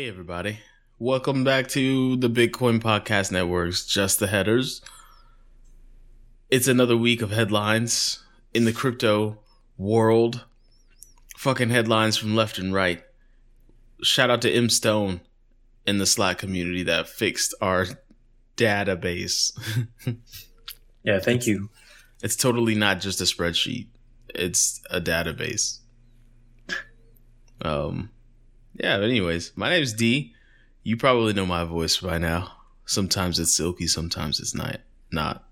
Hey, everybody. Welcome back to the Bitcoin Podcast Network's Just the Headers. It's another week of headlines in the crypto world. Fucking headlines from left and right. Shout out to M Stone in the Slack community that fixed our database. Yeah, thank you. it's totally not just a spreadsheet, it's a database. Um, yeah, but anyways, my name's D. You probably know my voice by now. Sometimes it's silky, sometimes it's night, not,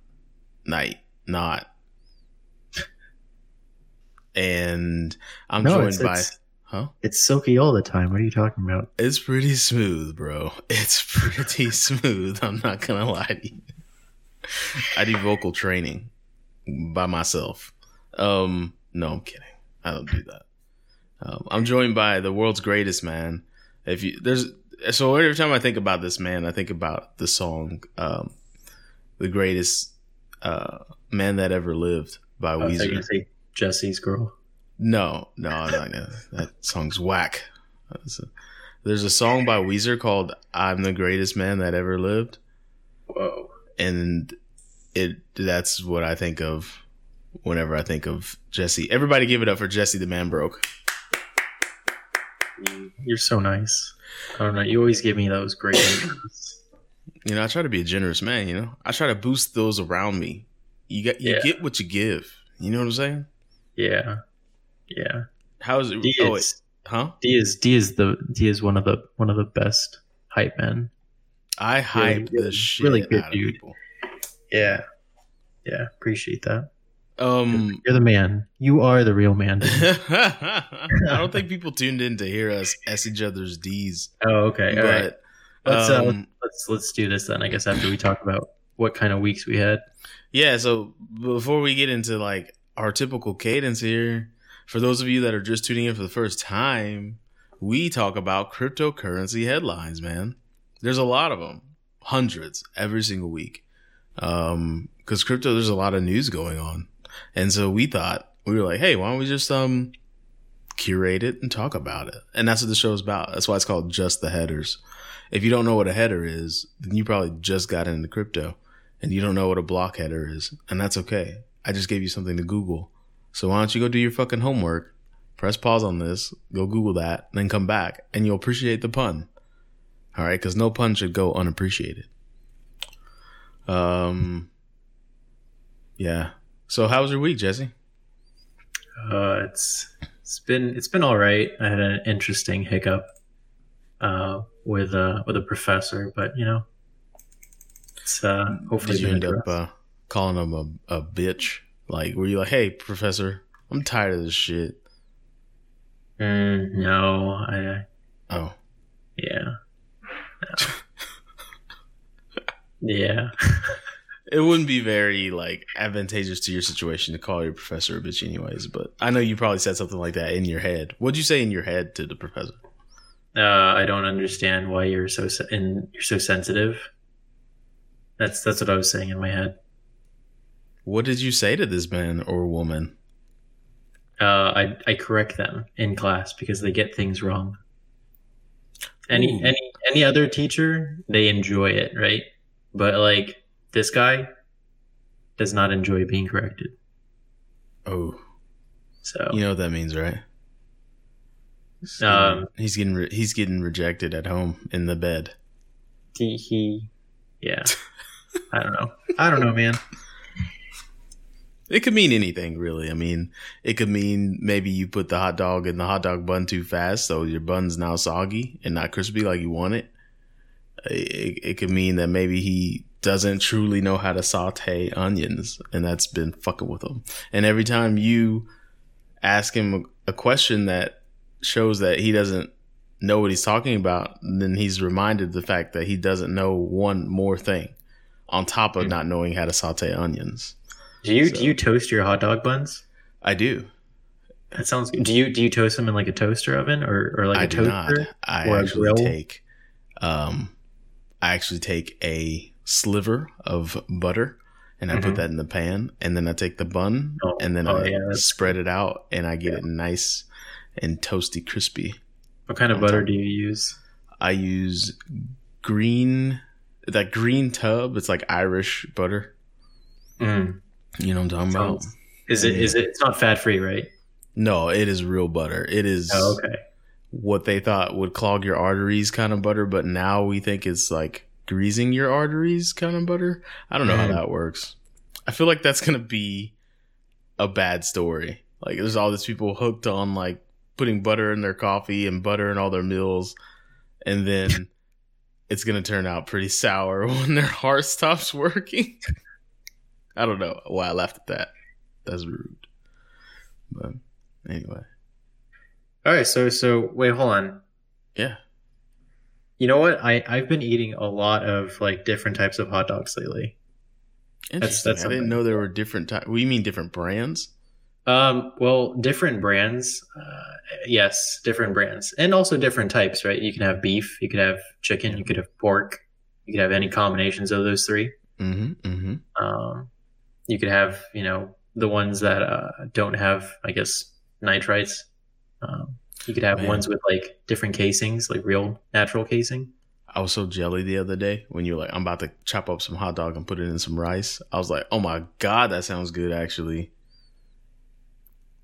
night, not. And I'm No, joined it's- by, it's- huh? It's silky all the time. What are you talking about? It's pretty smooth, bro. It's pretty smooth. I'm not gonna lie to you. I do vocal training by myself. Um, no, I'm kidding. I don't do that. Um, I'm joined by the world's greatest man. If you there's so every time I think about this man, I think about the song, um, "The Greatest uh, Man That Ever Lived" by was Weezer. Jesse's girl. No, no, I'm not gonna. that song's whack. There's a song by Weezer called "I'm the Greatest Man That Ever Lived," Whoa. and it that's what I think of whenever I think of Jesse. Everybody, give it up for Jesse the Man Broke. You- You're so nice. I don't know. You always give me those great. You know, I try to be a generous man. You know, I try to boost those around me. You get you Yeah. get what you give. You know what I'm saying? Yeah. Yeah. How's it? D Oh, wait, is, huh? D is D is the D is one of the one of the best hype men. I hype really- the shit really good out of dude. people. Yeah. Yeah. Appreciate that. Um, You're the man. You are the real man. I don't think people tuned in to hear us s each other's D's, oh, okay. All right. but Let's uh, um, let's let's do this then. I guess after we talk about what kind of weeks we had. yeah. So before we get into like our typical cadence here, for those of you that are just tuning in for the first time, we talk about cryptocurrency headlines. Man, there's a lot of them, hundreds every single week. Um, because crypto, there's a lot of news going on, and so we thought we were like, hey, why don't we just um curate it and talk about it. And that's what the show is about. That's why it's called Just the Headers. If you don't know what a header is, then you probably just got into crypto and you don't know what a block header is. And that's okay. I just gave you something to Google. So why don't you go do your fucking homework, press pause on this, go Google that, then come back and you'll appreciate the pun. All right. Cause no pun should go unappreciated. Um, yeah. So how was your week, Jesse? Uh, it's it's been it's been all right. I had an interesting hiccup uh, with uh, with a professor, but you know, it's uh, hopefully Did you end up uh, calling him a, a bitch? Like, were you like, hey, professor, I'm tired of this shit? Mm, no, I Oh, yeah, No. yeah. it wouldn't be very like advantageous to your situation to call your professor a bitch, anyways. But I know you probably said something like that in your head. What'd you say in your head to the professor? Uh, I don't understand why you're so se- and you're so sensitive. That's that's what I was saying in my head. What did you say to this man or woman? Uh, I I correct them in class because they get things wrong. Any Ooh. any any other teacher, they enjoy it, right? But like this guy does not enjoy being corrected. Oh, So you know what that means, right? He's Um, getting, he's getting re- he's getting rejected at home in the bed. he, he yeah. I don't know. I don't know, man. It could mean anything, really. I mean, it could mean maybe you put the hot dog in the hot dog bun too fast, so your bun's now soggy and not crispy like you want it. It, it could mean that maybe he doesn't truly know how to saute onions, and that's been fucking with him. And every time you ask him a question that shows that he doesn't know what he's talking about, then he's reminded the fact that he doesn't know one more thing on top of not knowing how to saute onions. Do you So- do you toast your hot dog buns? I do. That sounds good. Do you do you toast them in like a toaster oven or, or like a I do toaster? not. I actually take um I actually take a sliver of butter and I put Mhm. that in the pan and then I take the bun Oh, and then oh, I yeah, spread it out and I get it nice and toasty crispy. What kind of butter top. do you use? I use green that green tub. It's like Irish butter. Mm. You know what I'm talking about? Sounds- Is it is it? It's not fat free, right? No, it is real butter. It is Oh, okay. what they thought would clog your arteries kind of butter, but now we think it's like greasing your arteries kind of butter. I don't know Mm. how that works. I feel like that's gonna be a bad story. Like there's all these people hooked on like putting butter in their coffee and butter in all their meals, and then it's gonna turn out pretty sour when their heart stops working. I don't know why I laughed at that. That's rude. But anyway, All right. So so wait, hold on. yeah. You know what? I I've been eating a lot of like different types of hot dogs lately. Interesting. that's I didn't know there were different types. We mean different brands? Um, well, different brands. Uh, yes, different brands, and also different types. Right? You can have beef. You could have chicken. You could have pork. You could have any combinations of those three. Mm-hmm. Mm-hmm. Um, you could have, you know, the ones that uh, don't have, I guess, nitrites. Um, you could have Man. ones with like different casings, like real natural casing. I was so jelly the other day when you were like, I'm about to chop up some hot dog and put it in some rice. I was like, oh my God, that sounds good actually.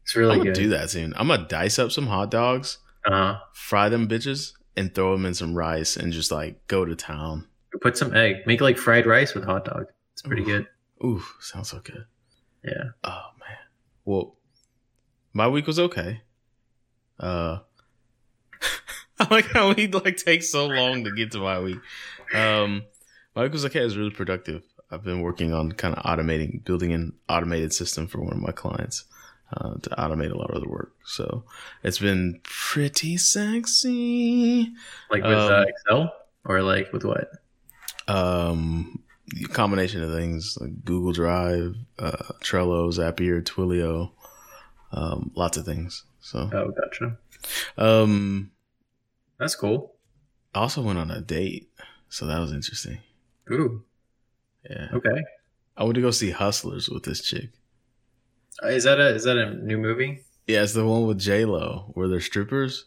It's really good. I'm gonna good. do that soon. I'm gonna dice up some hot dogs, uh-huh. fry them bitches, and throw them in some rice and just like go to town. put some egg. Make like fried rice with hot dog. It's pretty Oof. good. Ooh, sounds so good. Yeah. Oh man. Well, my week was okay. Uh, I like how we like take so long to get to my week. Um, my week was okay. It was really productive. I've been working on kind of automating, building an automated system for one of my clients uh, to automate a lot of the work. So it's been pretty sexy. Like with Um, uh, Excel or like with what? Um, combination of things like Google Drive, uh, Trello, Zapier, Twilio, um, lots of things. So, Oh, gotcha. um, That's cool. I also went on a date, so that was interesting. Ooh. Yeah, Okay. I went to go see Hustlers with this chick. Uh, Is that a is that a new movie? Yeah, it's the one with J Lo where they're strippers,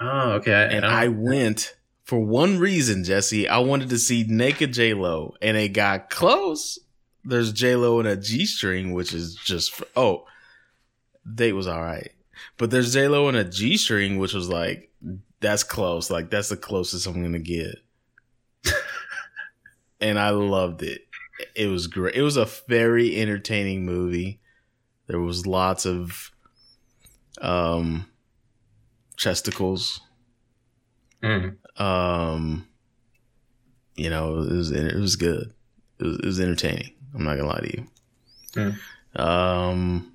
Oh, okay. and don't- I went for one reason, Jesse. I wanted to see naked J Lo, and it got close. There's J Lo in a G string, which is just for, oh, date was all right, but there's J Lo in a G string, which was like that's close. Like that's the closest I'm gonna get, and I loved it. It was great. It was a very entertaining movie. There was lots of um chesticles Mm. um you know it was it was good it was, it was entertaining i'm not gonna lie to you um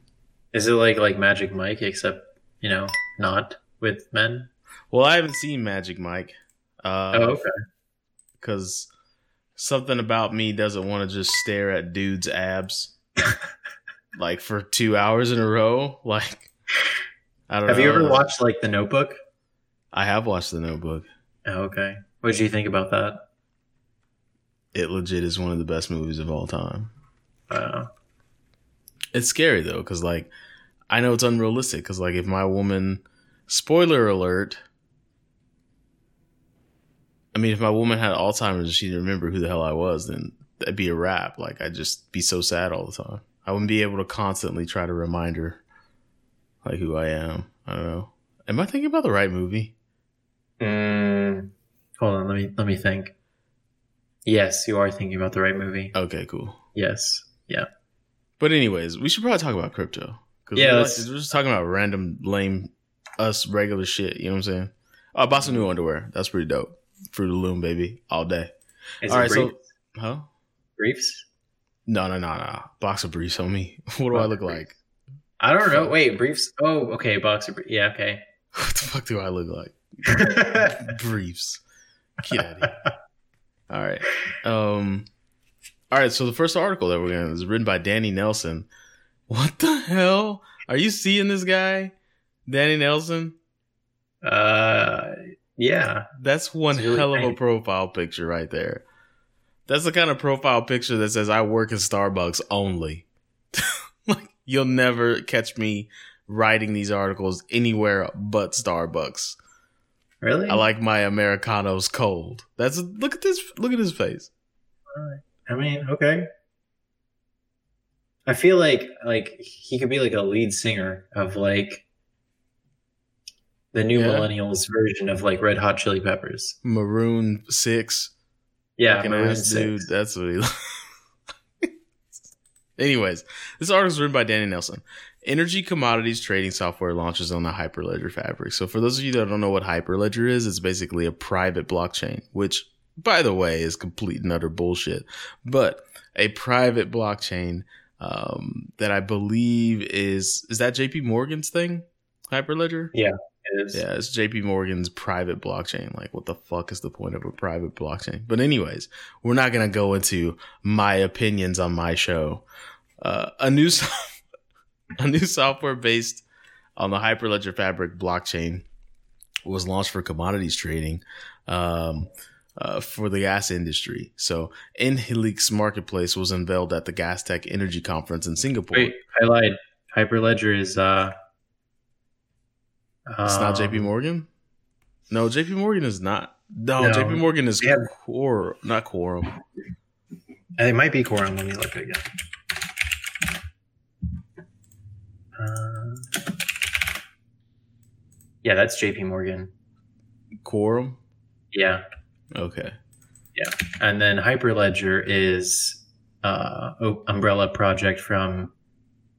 Is it like like Magic Mike, except you know not with men? well i haven't seen magic mike uh oh, okay. because something about me doesn't want to just stare at dudes abs like for two hours in a row like i don't Have know you ever watched like The Notebook? i have watched the notebook Oh, okay. What did you think about that? it legit is one of the best movies of all time Uh, it's scary though because like i know it's unrealistic because like if my woman spoiler alert i mean if my woman had alzheimer's and she didn't remember who the hell i was then that'd be a wrap like i'd just be so sad all the time i wouldn't be able to constantly try to remind her like who i am i don't know am i thinking about the right movie mm, hold on. Let me let me think. Yes, you are thinking about the right movie. okay cool Yes. Yeah. But anyways we should probably talk about crypto Yeah, we're, let's- we're just talking about random lame us regular shit you know what i'm saying oh, i bought some new underwear that's pretty dope fruit of the loom baby all day Is All it right, so- brief? Huh? Briefs? No, no, no, no. Box of briefs, homie. What do I look like? I don't know. Wait, briefs. Oh, okay. Boxer. Brief. Yeah, okay. What the fuck do I look like? briefs. Get out of here. All right. Um. All right. So the first article that we're gonna is written by Danny Nelson. What the hell? Are you seeing this guy, Danny Nelson? uh, yeah. That's one really hell of a profile picture right there. That's the kind of profile picture that says I work in Starbucks only. like you'll never catch me writing these articles anywhere but Starbucks. Really? I like my Americanos cold. That's look at this look at his face. I mean, okay. I feel like like he could be like a lead singer of like the new Yeah. millennials version of like Red Hot Chili Peppers. Maroon six. Yeah, fucking Maroon ass dude. Six. That's what he. Anyways, this article is written by Danny Nelson. Energy commodities trading software launches on the Hyperledger fabric. So, for those of you that don't know what Hyperledger is, it's basically a private blockchain, which, by the way, is complete and utter bullshit. But a private blockchain um, that I believe is is that J.P. Morgan's thing, Hyperledger. Yeah, it is. Yeah, it's JP Morgan's private blockchain. Like, what the fuck is the point of a private blockchain? But anyways, we're not gonna go into my opinions on my show. Uh, a new so- a new software based on the Hyperledger Fabric blockchain was launched for commodities trading um, uh, for the gas industry. So, Enhelix Marketplace was unveiled at the Gas Tech Energy Conference in Singapore. Wait, I lied. Hyperledger is uh It's not um, JP Morgan? No, JP Morgan is not. No, No. JP Morgan is have- core, not quorum. It might be Quorum. Let me look again. Uh, yeah, that's JP Morgan. Quorum? Yeah. Okay. Yeah, and then Hyperledger is uh, umbrella project from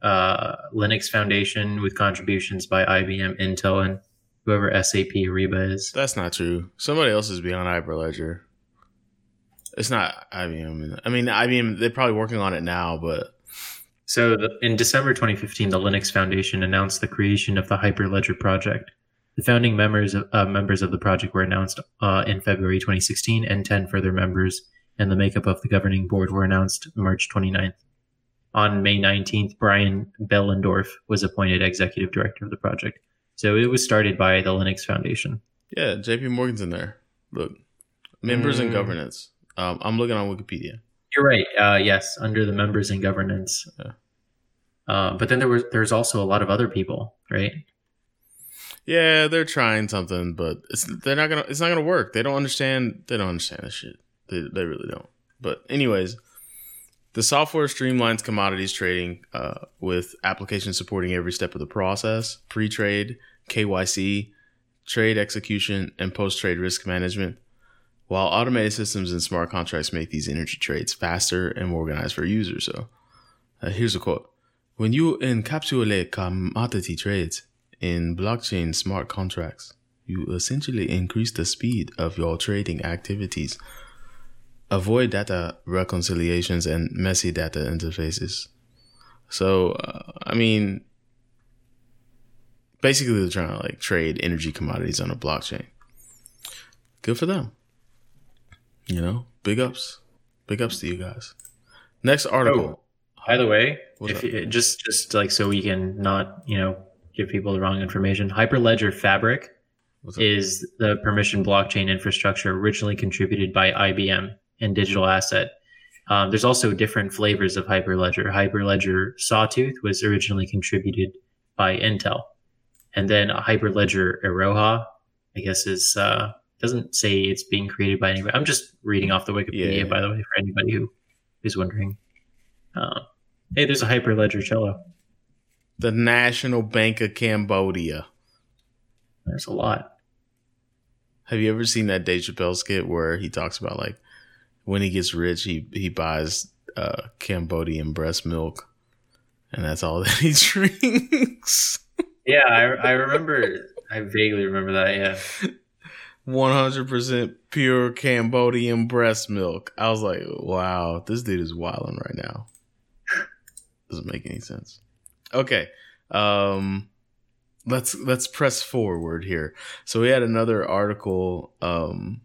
uh, Linux Foundation with contributions by IBM, Intel, and whoever SAP Ariba is. That's not true. Somebody else is beyond Hyperledger. It's not IBM. I mean, IBM, they're probably working on it now, but So the, in December 2015, the Linux Foundation announced the creation of the Hyperledger project. The founding members of, uh, members of the project were announced uh, in February 2016, and 10 further members and the makeup of the governing board were announced March 29th. On May 19th, Brian Behlendorf was appointed executive director of the project. So it was started by the Linux Foundation. yeah, JP Morgan's in there. Look, members and Mm. governance. Um, I'm looking on Wikipedia. You're right. Uh, yes, under the members and governance. Yeah. Uh, but then there was there's also a lot of other people, right? Yeah, they're trying something, but it's they're not gonna. It's not gonna work. They don't understand. They don't understand this shit. They they really don't. But anyways, the software streamlines commodities trading uh, with applications supporting every step of the process: pre-trade, KYC, trade execution, and post-trade risk management. While automated systems and smart contracts make these energy trades faster and more organized for users. So, uh, here's a quote: When you encapsulate commodity trades in blockchain smart contracts, you essentially increase the speed of your trading activities. Avoid data reconciliations and messy data interfaces. So, uh, I mean, basically, they're trying to like trade energy commodities on a blockchain. Good for them. You know, big ups, big ups to you guys. Next article. By the way, if just just like so we can not you know give people the wrong information, Hyperledger Fabric is the permission blockchain infrastructure originally contributed by IBM and Digital Asset. Um, there's also different flavors of Hyperledger. Hyperledger Sawtooth was originally contributed by Intel, and then Hyperledger Iroha, I guess, is uh, doesn't say it's being created by anybody. I'm just reading off the Wikipedia, Yeah. by the way, for anybody who is wondering. Uh, hey, there's a Hyperledger cello. The National Bank of Cambodia. There's a lot. Have you ever seen that Dave Chappelle skit where he talks about like when he gets rich, he he buys uh, Cambodian breast milk, and that's all that he drinks. Yeah, I, I remember. I vaguely remember that. Yeah. 100% pure Cambodian breast milk. I was like, wow, this dude is wilding right now. Doesn't make any sense. Okay. Um let's let's press forward here. So we had another article um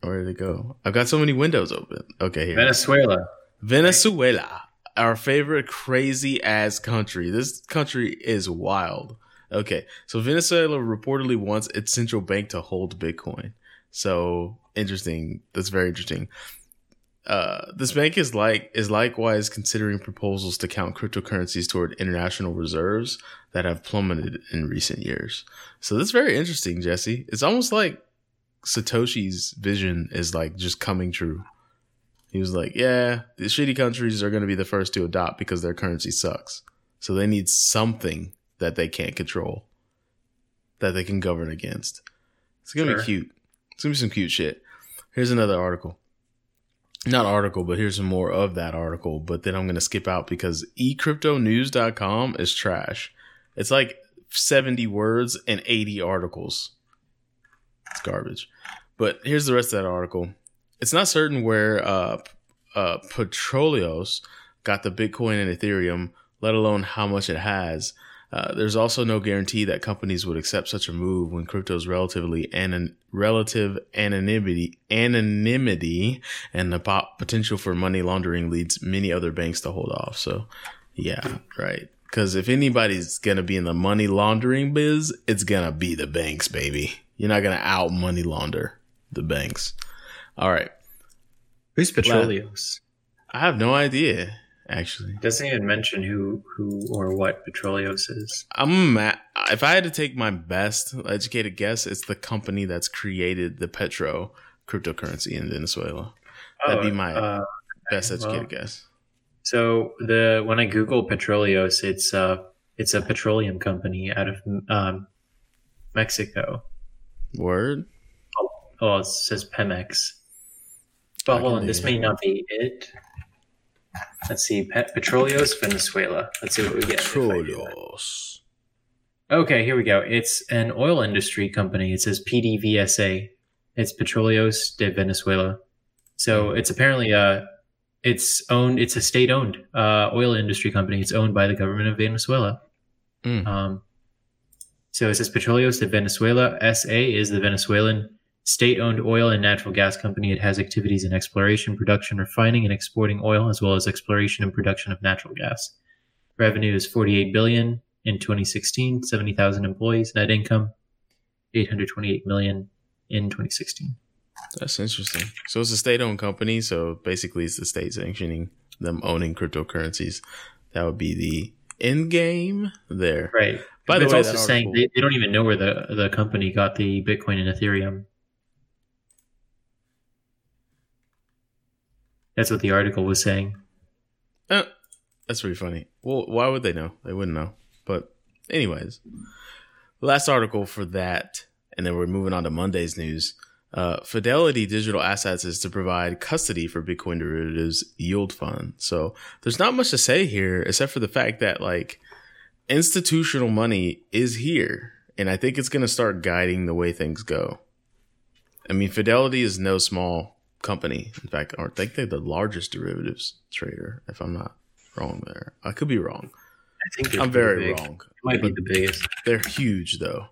where did it go? I've got so many windows open. Okay, here. Venezuela. Venezuela, our favorite crazy ass country. This country is wild. Okay, so Venezuela reportedly wants its central bank to hold Bitcoin. So interesting. That's very interesting. Uh, this bank is like is likewise considering proposals to count cryptocurrencies toward international reserves that have plummeted in recent years. So that's very interesting, Jesse. It's almost like Satoshi's vision is like just coming true. He was like, "Yeah, the shitty countries are going to be the first to adopt because their currency sucks. So they need something that they can't control, that they can govern against. It's gonna Sure. be cute. It's gonna be some cute shit. Here's another article. Not article, but here's more of that article. But then I'm gonna skip out because eCryptoNews.com is trash. It's like 70 words and 80 articles. It's garbage. But here's the rest of that article. It's not certain where uh, uh, Petroleos got the Bitcoin and Ethereum, let alone how much it has. Uh, there's also no guarantee that companies would accept such a move when crypto's relatively anon- relative anonymity, anonymity, and the po- potential for money laundering leads many other banks to hold off. So, yeah, right. Because if anybody's gonna be in the money laundering biz, it's gonna be the banks, baby. You're not gonna out money launder the banks. All right, Who's Petroleos? I have no idea actually. Doesn't even mention who who or what Petroleos is. I'm ma- if I had to take my best educated guess, it's the company that's created the Petro cryptocurrency in Venezuela. That'd be my uh, best well- educated guess. so the when I Google Petroleos, it's uh it's a petroleum company out of um, Mexico. Word. Oh, it says Pemex. But hold on, this may not be it. Let's see, Pet Petroleos Venezuela. Let's see what we get. if I do that. Petroleos. Okay, here we go. It's an oil industry company. It says PDVSA. It's Petroleos de Venezuela. So it's apparently a, it's owned. It's a state-owned uh, oil industry company. It's owned by the government of Venezuela. Mm. Um, so it says Petroleos de Venezuela. SA is the Venezuelan state-owned oil and natural gas company. It has activities in exploration, production, refining, and exporting oil, as well as exploration and production of natural gas. Revenue is 48 billion in 2016, 70,000 employees. Net income 828 million in 2016. That's interesting. So it's a state-owned company. So basically, it's the state sanctioning them owning cryptocurrencies. That would be the end game there. Right. By But the it's way, also that saying they, they don't even know where the, the company got the Bitcoin and Ethereum. That's what the article was saying. Uh, that's pretty funny. Well, why would they know? They wouldn't know. But, anyways, last article for that, and then we're moving on to Monday's news. Uh, Fidelity Digital Assets is to provide custody for Bitcoin derivatives yield fund. So there's not much to say here, except for the fact that like institutional money is here, and I think it's going to start guiding the way things go. I mean, Fidelity is no small company. In fact, I think they're the largest derivatives trader, if I'm not wrong there. I could be wrong. I think I'm very big. wrong. It might be the biggest. They're huge though.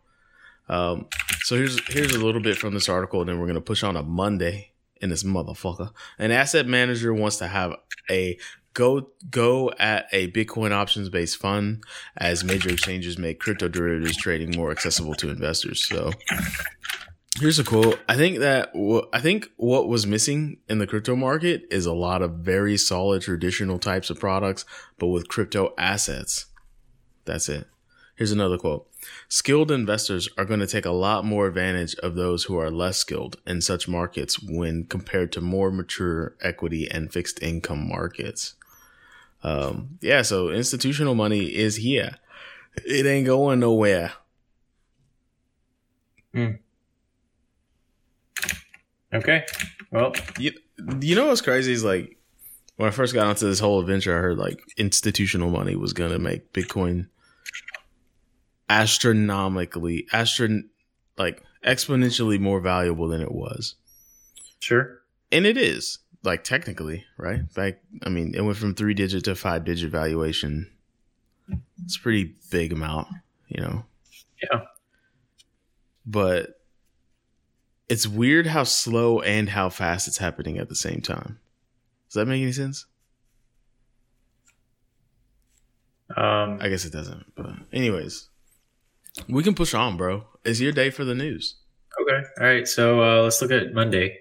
Um, so here's here's a little bit from this article, and then we're gonna push on a Monday in this motherfucker. An asset manager wants to have a go go at a Bitcoin options based fund as major exchanges make crypto derivatives trading more accessible to investors. So here's a quote. I think that I think what was missing in the crypto market is a lot of very solid traditional types of products, but with crypto assets. That's it. Here's another quote. Skilled investors are going to take a lot more advantage of those who are less skilled in such markets when compared to more mature equity and fixed income markets. Um, yeah, so institutional money is here. It ain't going nowhere. Okay. Well, You, you know what's crazy is like when I first got onto this whole adventure, I heard like institutional money was gonna make Bitcoin astronomically astron like exponentially more valuable than it was. Sure. And it is, like technically, right? Like I mean, it went from three digit to five digit valuation. It's a pretty big amount, you know. Yeah. But it's weird how slow and how fast it's happening at the same time. Does that make any sense? Um, I guess it doesn't. But anyways, we can push on, bro. It's your day for the news. okay. All right. So uh, let's look at Monday.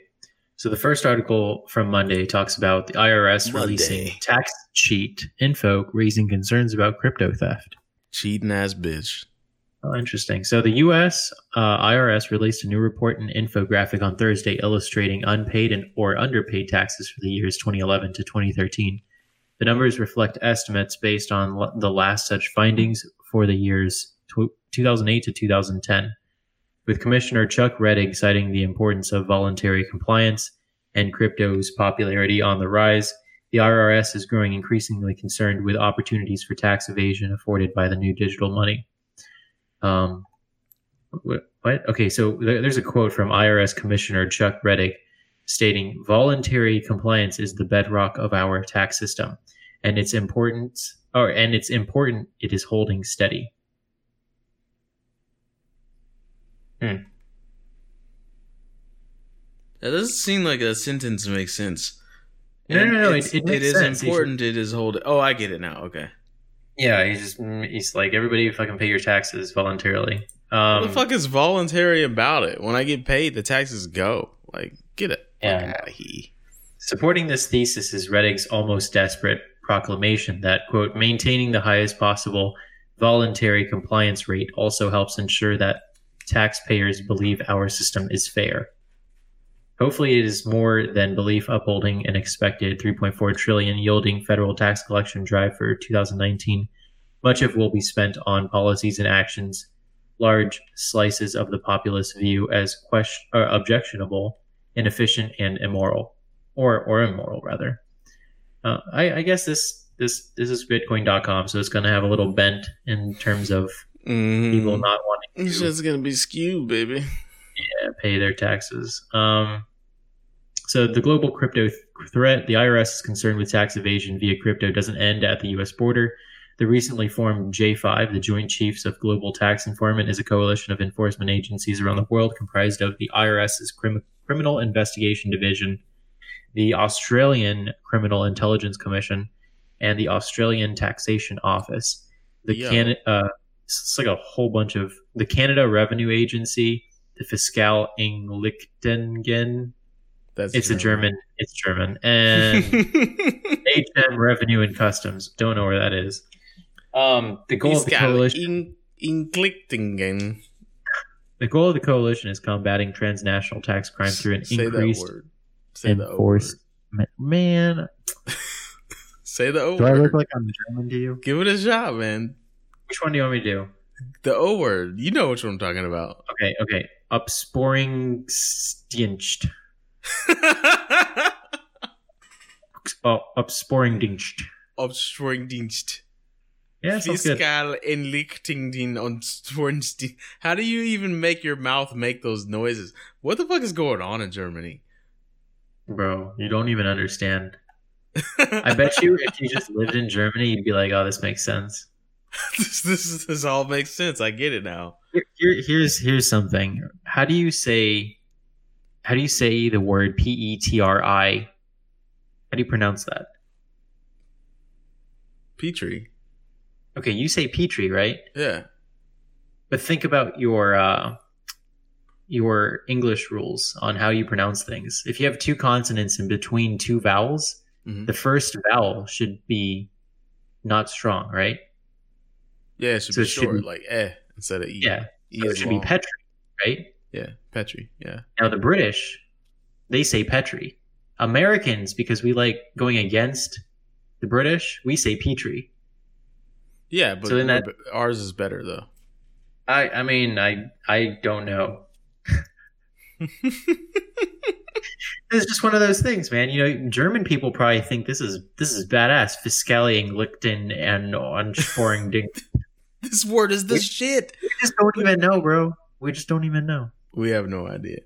So the first article from Monday talks about the IRS Monday. releasing tax cheat info raising concerns about crypto theft. Cheating ass bitch. Oh, interesting. So the U.S. Uh, IRS released a new report and infographic on Thursday illustrating unpaid and or underpaid taxes for the years 2011 to 2013. The numbers reflect estimates based on l- the last such findings for the years tw 2008 to 2010, with Commissioner Chuck Rettig citing the importance of voluntary compliance and crypto's popularity on the rise. The IRS is growing increasingly concerned with opportunities for tax evasion afforded by the new digital money. Um, what? Okay, so there's a quote from IRS Commissioner Chuck Rettig stating, "Voluntary compliance is the bedrock of our tax system, and it's important, or and it's important it is holding steady." That doesn't seem like a sentence makes sense. No, no, no, It's- it- it makes is sense. Important. It is holding. Oh, I get it now. Okay. Yeah, he's just mm, he's like everybody fucking pay your taxes voluntarily. Um, what the fuck is voluntary about it? When I get paid, the taxes go. Like, get it Yeah. out of here. Supporting this thesis is Rettig's almost desperate proclamation that, quote, maintaining the highest possible voluntary compliance rate also helps ensure that taxpayers believe our system is fair. Hopefully, it is more than belief upholding an expected 3.4 trillion yielding federal tax collection drive for 2019. Much of will be spent on policies and actions large slices of the populace view as question, or objectionable, inefficient, and immoral or or immoral rather. Uh, I, I guess this this this is Bitcoin.com, so it's going to have a little bent in terms of Mhm. people not wanting It's just gonna be skewed, baby. Yeah, pay their taxes. Um, so the global crypto th- threat, the IRS is concerned with tax evasion via crypto, doesn't end at the U.S. border. The recently formed J5, the Joint Chiefs of Global Tax Enforcement, is a coalition of enforcement agencies around the world comprised of the IRS's Crim- Criminal Investigation Division, the Australian Criminal Intelligence Commission, and the Australian Taxation Office. The Yo. Can- uh, it's like a whole bunch of the Canada Revenue Agency, the Fiscal Englichtungen. That's It's a German. It's German, and HM Revenue and Customs. Don't know where that is. Um, the goal of the coalition. in. The goal of the coalition is combating transnational tax crime through an Say increased word. Say the O enforced. word. Man, Say the O do I look like I'm German to you? Give it a shot, man. Which one do you want me to do? The O word. You know which one I'm talking about. Okay, okay. Upsporingstienst. Oh, upsporingdienst. Obstrungdienst. Yeah, sounds good. Fiscal Enlichtingdien und Stwernsti- How do you even make your mouth make those noises? What the fuck is going on in Germany? Bro, you don't even understand. I bet you if you just lived in Germany, you'd be like, oh, this makes sense. this, this this all makes sense. I get it now. Here, here- here's here's something. How do you say how do you say the word P E T R I? How do you pronounce that? Petrie. Okay, you say Petri, right? Yeah. But think about your uh, your English rules on how you pronounce things. If you have two consonants in between two vowels, Mhm. the first vowel should be not strong, right? Yeah, it should So be short, like eh instead of e. Yeah. E So it should be. Petri, right? Yeah, Petri. Yeah. Now the British, they say Petri. Americans, because we like going against the British, we say Petri. Yeah, but So that- ours is better though. I I mean I I don't know. It's just one of those things, man. You know, German people probably think this is this is badass. Fiscaling, Lichten, and Ansporing. Ding. This word is the shit. We just don't even know, bro. We just don't even know. We have no idea.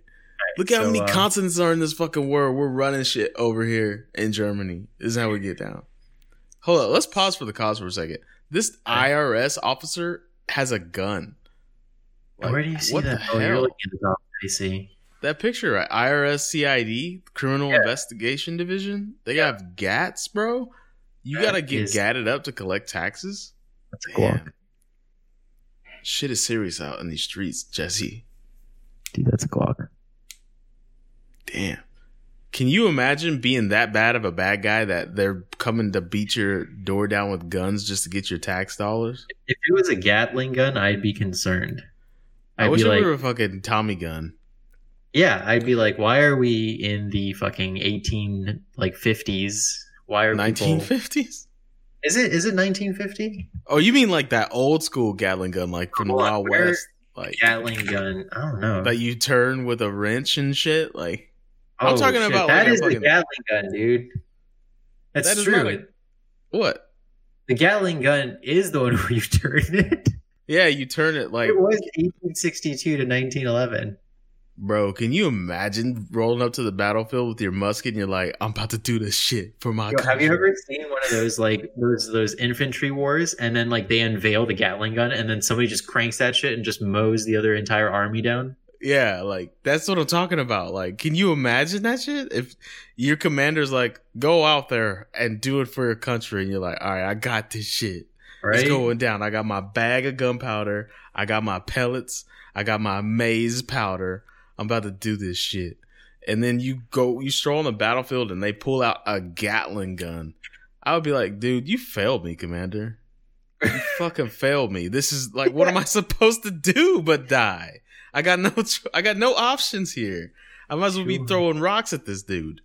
Look how so, many uh, consonants are in this fucking word. We're running shit over here in Germany. This is how we get down. Hold on. Let's pause for the cause for a second. This IRS officer has a gun. Like, Where do you see what that? the Oh, you're hell? looking at the top. I see. That picture, right? IRS CID, Criminal Yeah. Investigation Division. They have GATs, bro. You That gotta get is- gatted up to collect taxes. That's a Glock. Damn. Shit is serious out in these streets, Jesse. Dude, that's a Glock. Damn. Can you imagine being that bad of a bad guy that they're coming to beat your door down with guns just to get your tax dollars? If it was a Gatling gun, I'd be concerned. I I'd wish be it like, were a fucking Tommy gun. yeah, I'd be like, why are we in the fucking eighteen like fifties? Why are nineteen fifties? people? fifties? Is it is it nineteen fifty? Oh, you mean like that old school Gatling gun, like from the oh, Wild where- West, like Gatling gun. I don't know. that you turn with a wrench and shit? Like I'm Oh, talking shit, about that like is fucking- the Gatling gun, dude. That's That true. not what? the Gatling gun is the one where you turn it. Yeah, you turn it like, it was 1862 to 1911. Bro. Can you imagine rolling up to the battlefield with your musket and you're like, I'm about to do this shit for my. Yo, have you ever seen one of those like those those infantry wars, and then like they unveil the Gatling gun, and then somebody just cranks that shit and just mows the other entire army down? Yeah, like that's what I'm talking about. Like, can you imagine that shit? If your commander's like, go out there and do it for your country, and you're like, all right, I got this shit. Right? It's going down. I got my bag of gunpowder. I got my pellets. I got my maize powder. I'm about to do this shit. And then you go, you stroll on the battlefield and they pull out a Gatling gun. I would be like, dude, you failed me, commander. You fucking failed me. This is like, what am I supposed to do but die? I got no, tr- I got no options here. I might as well be throwing rocks at this dude.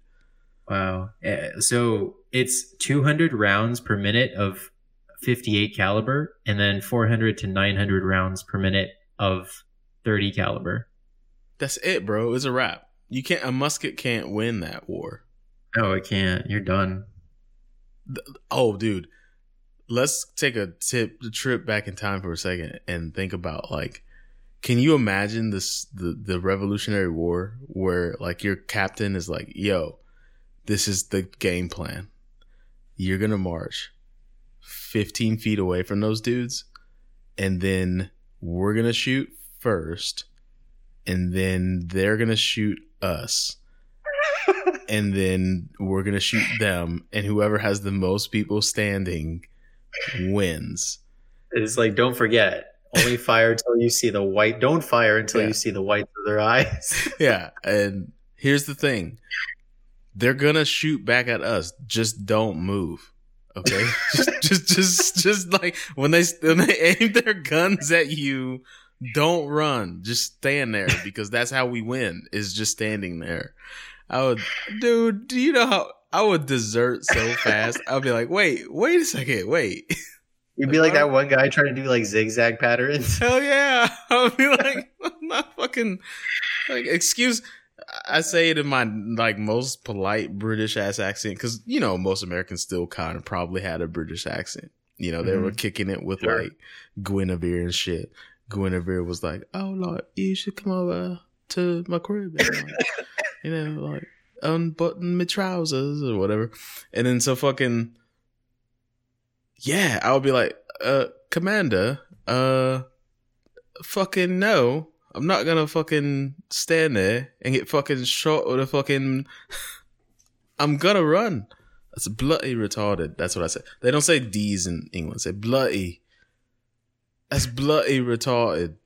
Wow. Uh, So it's 200 rounds per minute of 58 caliber, and then 400 to 900 rounds per minute of 30 caliber. That's it, bro. It's a wrap. You can't, a musket can't win that war. No, it can't. You're done. Oh, dude, let's take a tip the trip back in time for a second and think about like, can you imagine this the the Revolutionary War where like your captain is like, "Yo, this is the game plan. You're gonna march 15 feet away from those dudes, and then we're gonna shoot first, and then they're gonna shoot us." and then we're gonna shoot them, and whoever has the most people standing wins. It's like, don't forget, only fire until you see the white. Don't fire until Yeah. you see the whites of their eyes. Yeah, and here's the thing: they're gonna shoot back at us. Just don't move. Okay, just, just, just, just like when they when they aim their guns at you, don't run. Just stand there because that's how we win. Is just standing there. I would, dude. Do you know how I would desert so fast? I'd be like, wait, wait a second, wait. You'd be like that uh-huh. one guy trying to do like zigzag patterns. Hell yeah! I would be like, I'm not fucking like excuse. I say it in my like most polite British ass accent because you know most Americans still kind of probably had a British accent. You know they were mm-hmm. kicking it with Sure. like Guinevere and shit. Guinevere was like, "Oh Lord, you should come over to my crib, and, like, you know, like unbutton my trousers or whatever." And then so fucking yeah, I would be like, uh, Commander, uh, fucking no. I'm not gonna fucking stand there and get fucking shot with a fucking. I'm gonna run. That's bloody retarded. That's what I say. They don't say D's in England. They say bloody. That's bloody retarded.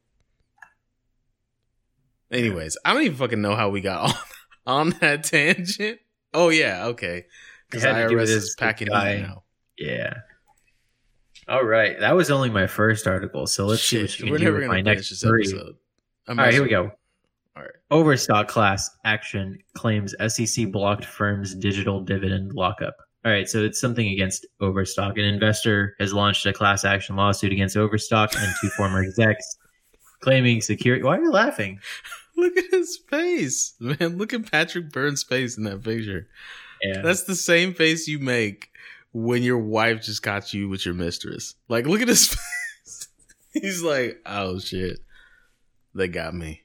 Anyways, I don't even fucking know how we got on, on that tangent. Oh yeah, okay. Because It had to do IRS is packing guy. now. Yeah. All right, that was only my first article, so let's see what you can do with my next this three. episode. All right, here we go. All right. Overstock class action claims SEC blocked firm's digital dividend lockup. All right, so it's something against Overstock. An investor has launched a class action lawsuit against Overstock and two former execs, claiming security. Why are you laughing? Look at his face, man. Look at Patrick Byrne's face in that picture. Yeah, That's the same face you make when your wife just got you with your mistress. Like, look at his face. He's like, oh shit, they got me.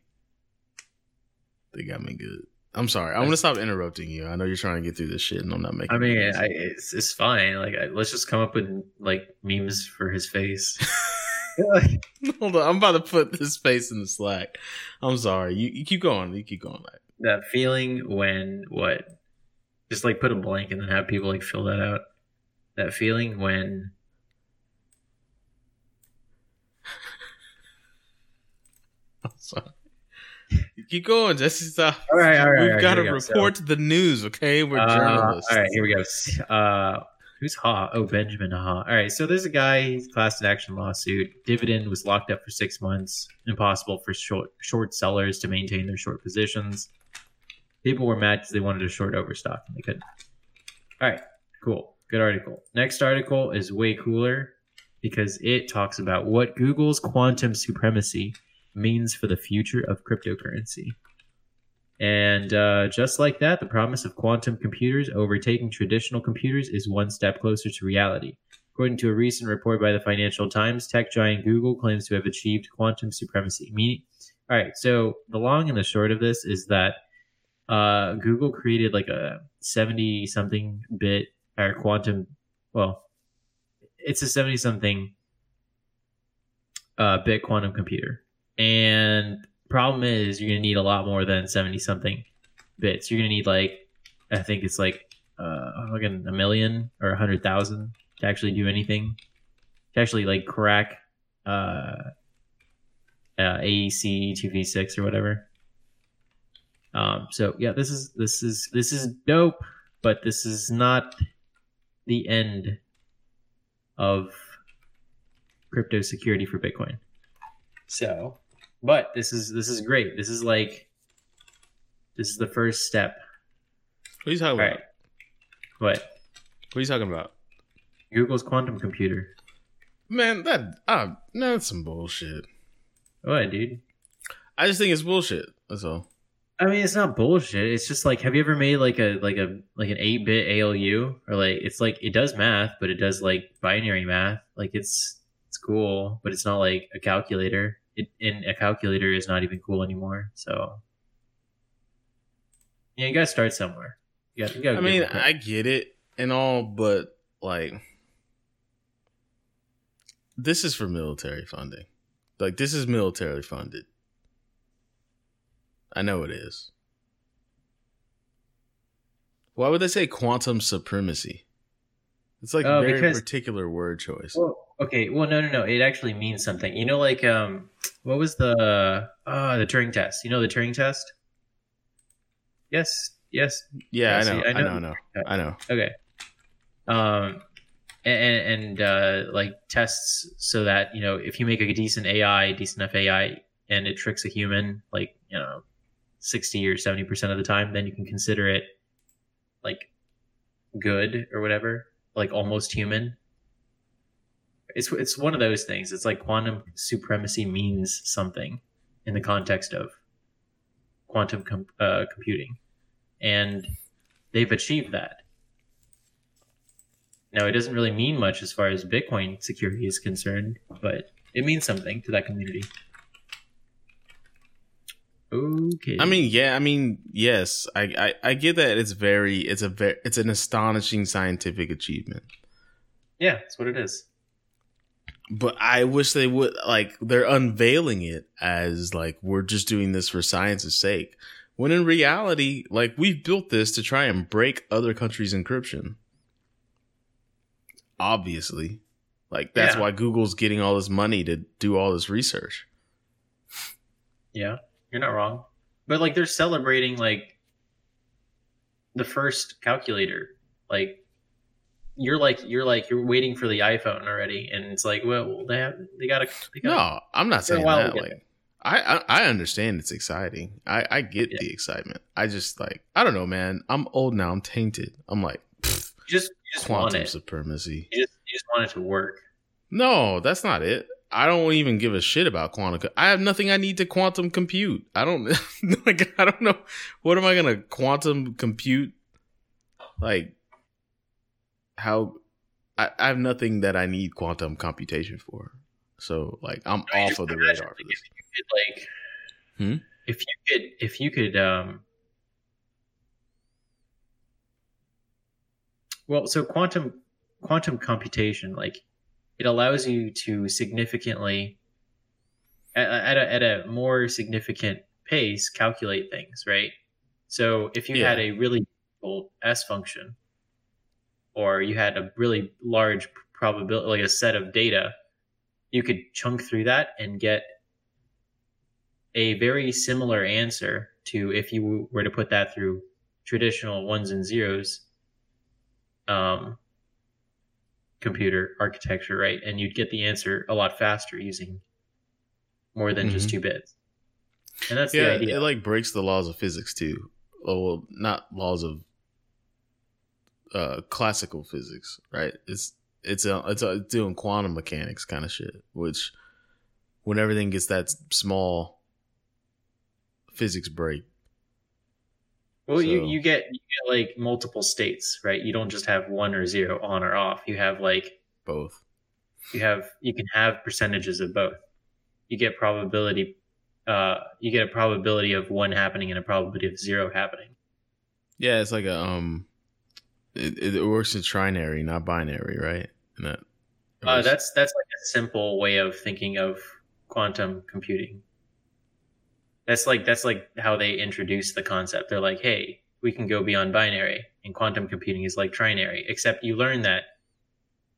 They got me good. I'm sorry. I'm gonna stop interrupting you. I know you're trying to get through this shit, and I'm not making. I mean. I, it's it's fine. Like, I, let's just come up with like memes for his face. hold on. I'm about to put this face in the Slack. I'm sorry. You, you keep going. You keep going. Like, that feeling when what? Just like put a blank and then have people like fill that out. That feeling when I'm sorry. Keep going, Jesse. Stop. All right, right, all We've right, got to we go. report the news. Okay, we're Uh, journalists. all right, here we go. Uh, who's Ha? Oh, Benjamin Ha. All right, so there's a guy. He's class action lawsuit. Dividend was locked up for six months. Impossible for short short sellers to maintain their short positions. People were mad because they wanted to short overstock and they couldn't. All right, cool, good article. Next article is way cooler because it talks about what Google's quantum supremacy means for the future of cryptocurrency. And uh, just like that, the promise of quantum computers overtaking traditional computers is one step closer to reality. According to a recent report by the Financial Times, tech giant Google claims to have achieved quantum supremacy. Meaning, all right, so the long and the short of this is that uh, Google created like a 70 something bit or quantum, well, it's a 70 something uh, bit quantum computer. And problem is you're gonna need a lot more than 70 something bits. You're gonna need like i think it's like uh like a million or a hundred thousand to actually do anything. To actually like crack uh, uh AES 256 or whatever. Um so yeah this is this is this is dope but this is not the end of crypto security for bitcoin. So but this is this is great. This is like this is the first step. What are you talking All about? right. What? What are you talking about? Google's quantum computer. Man, that uh, no, that's some bullshit. What, dude? I just think it's bullshit. That's all. I mean, it's not bullshit. It's just like, have you ever made like a like a like an eight bit ALU or like it's like it does math, but it does like binary math. Like it's it's cool, but it's not like a calculator. It and a calculator is not even cool anymore. So yeah, you gotta start somewhere. You gotta, you gotta I mean, it a crack. I get it and all, but like, this is for military funding. Like, this is military funded. I know it is. Why would they say quantum supremacy? It's like Oh, a very because- particular word choice. Well, okay. Well, no, no, no. It actually means something. You know, like um, what was the uh the Turing test? You know the Turing test? Yes. Yes. yeah, I know, I know, I know, I know. Okay. Um, and and uh, like tests so that you know if you make a decent AI, decent enough AI, and it tricks a human, like you know, sixty or seventy percent of the time, then you can consider it like good or whatever, like almost human. It's it's one of those things. It's like quantum supremacy means something in the context of quantum com- uh, computing, and they've achieved that. Now, it doesn't really mean much as far as Bitcoin security is concerned, but it means something to that community. Okay. I mean, yeah, I mean, yes, I, I, I get that it's very, it's a very, it's an astonishing scientific achievement. yeah, that's what it is. But I wish they would like they're unveiling it as like we're just doing this for science's sake. When in reality, like we've built this to try and break other countries' encryption. Obviously. Like that's Yeah. why Google's getting all this money to do all this research. Yeah, you're not wrong. But like they're celebrating like the first calculator. Like you're like you're like you're waiting for the iPhone already, and it's like, well, they have they gotta they gotta No, I'm not saying that. Like, I, I I understand it's exciting. I I get Yeah. the excitement. I just like I don't know, man. I'm old now. I'm tainted. I'm like pfft, you just you just want quantum supremacy. You just you just want it to work. No, that's not it. I don't even give a shit about quantum. I have nothing I need to quantum compute. I don't like. I don't know. What am I gonna quantum compute? Like how? I, I have nothing that I need quantum computation for. So like I'm I off of the radar for like, this. if you could, like, Hmm? if you could if you could um well so quantum quantum computation like it allows you to significantly at, at, a, at a more significant pace calculate things right so if you Yeah. had a really old s function or you had a really large probability like a set of data you could chunk through that and get a very similar answer to if you were to put that through traditional ones and zeros um, computer architecture, right? And you'd get the answer a lot faster using more than just Mhm. two bits. And that's yeah, the idea. it like breaks the laws of physics too. Oh, well, not laws of uh, classical physics, right? It's it's a, it's, a, it's doing quantum mechanics kind of shit, which when everything gets that small, physics break. well, you, you get you get like multiple states, right? You don't just have one or zero on or off. You have like Both. you have you can have percentages of both you get probability uh you get a probability of one happening and a probability of zero happening Yeah, it's like a um, it, it works in trinary, not binary, right? And that, uh, that's that's like a simple way of thinking of quantum computing. That's like that's like how they introduce the concept. They're like hey we can go beyond binary and quantum computing is like trinary except you learn that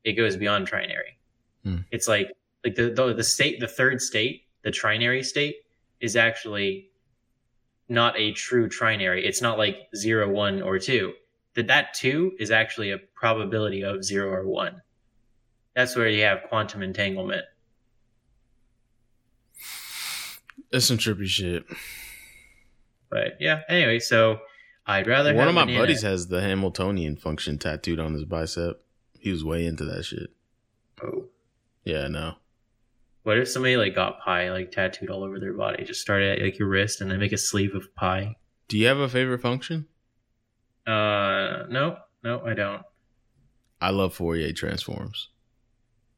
it goes beyond trinary. Hmm. it's like like the, the the state the third state the trinary state is actually not a true trinary. It's not like zero one or two that that two is actually a probability of zero or one that's where you have quantum entanglement It's some trippy shit. but yeah anyway so i'd rather One of my banana- buddies has the Hamiltonian function tattooed on his bicep. He was way into that shit. oh. Yeah, no. what if somebody like got pi like tattooed all over their body just start at like your wrist and then make a sleeve of pi Do you have a favorite function? Uh no no i don't I love Fourier transforms.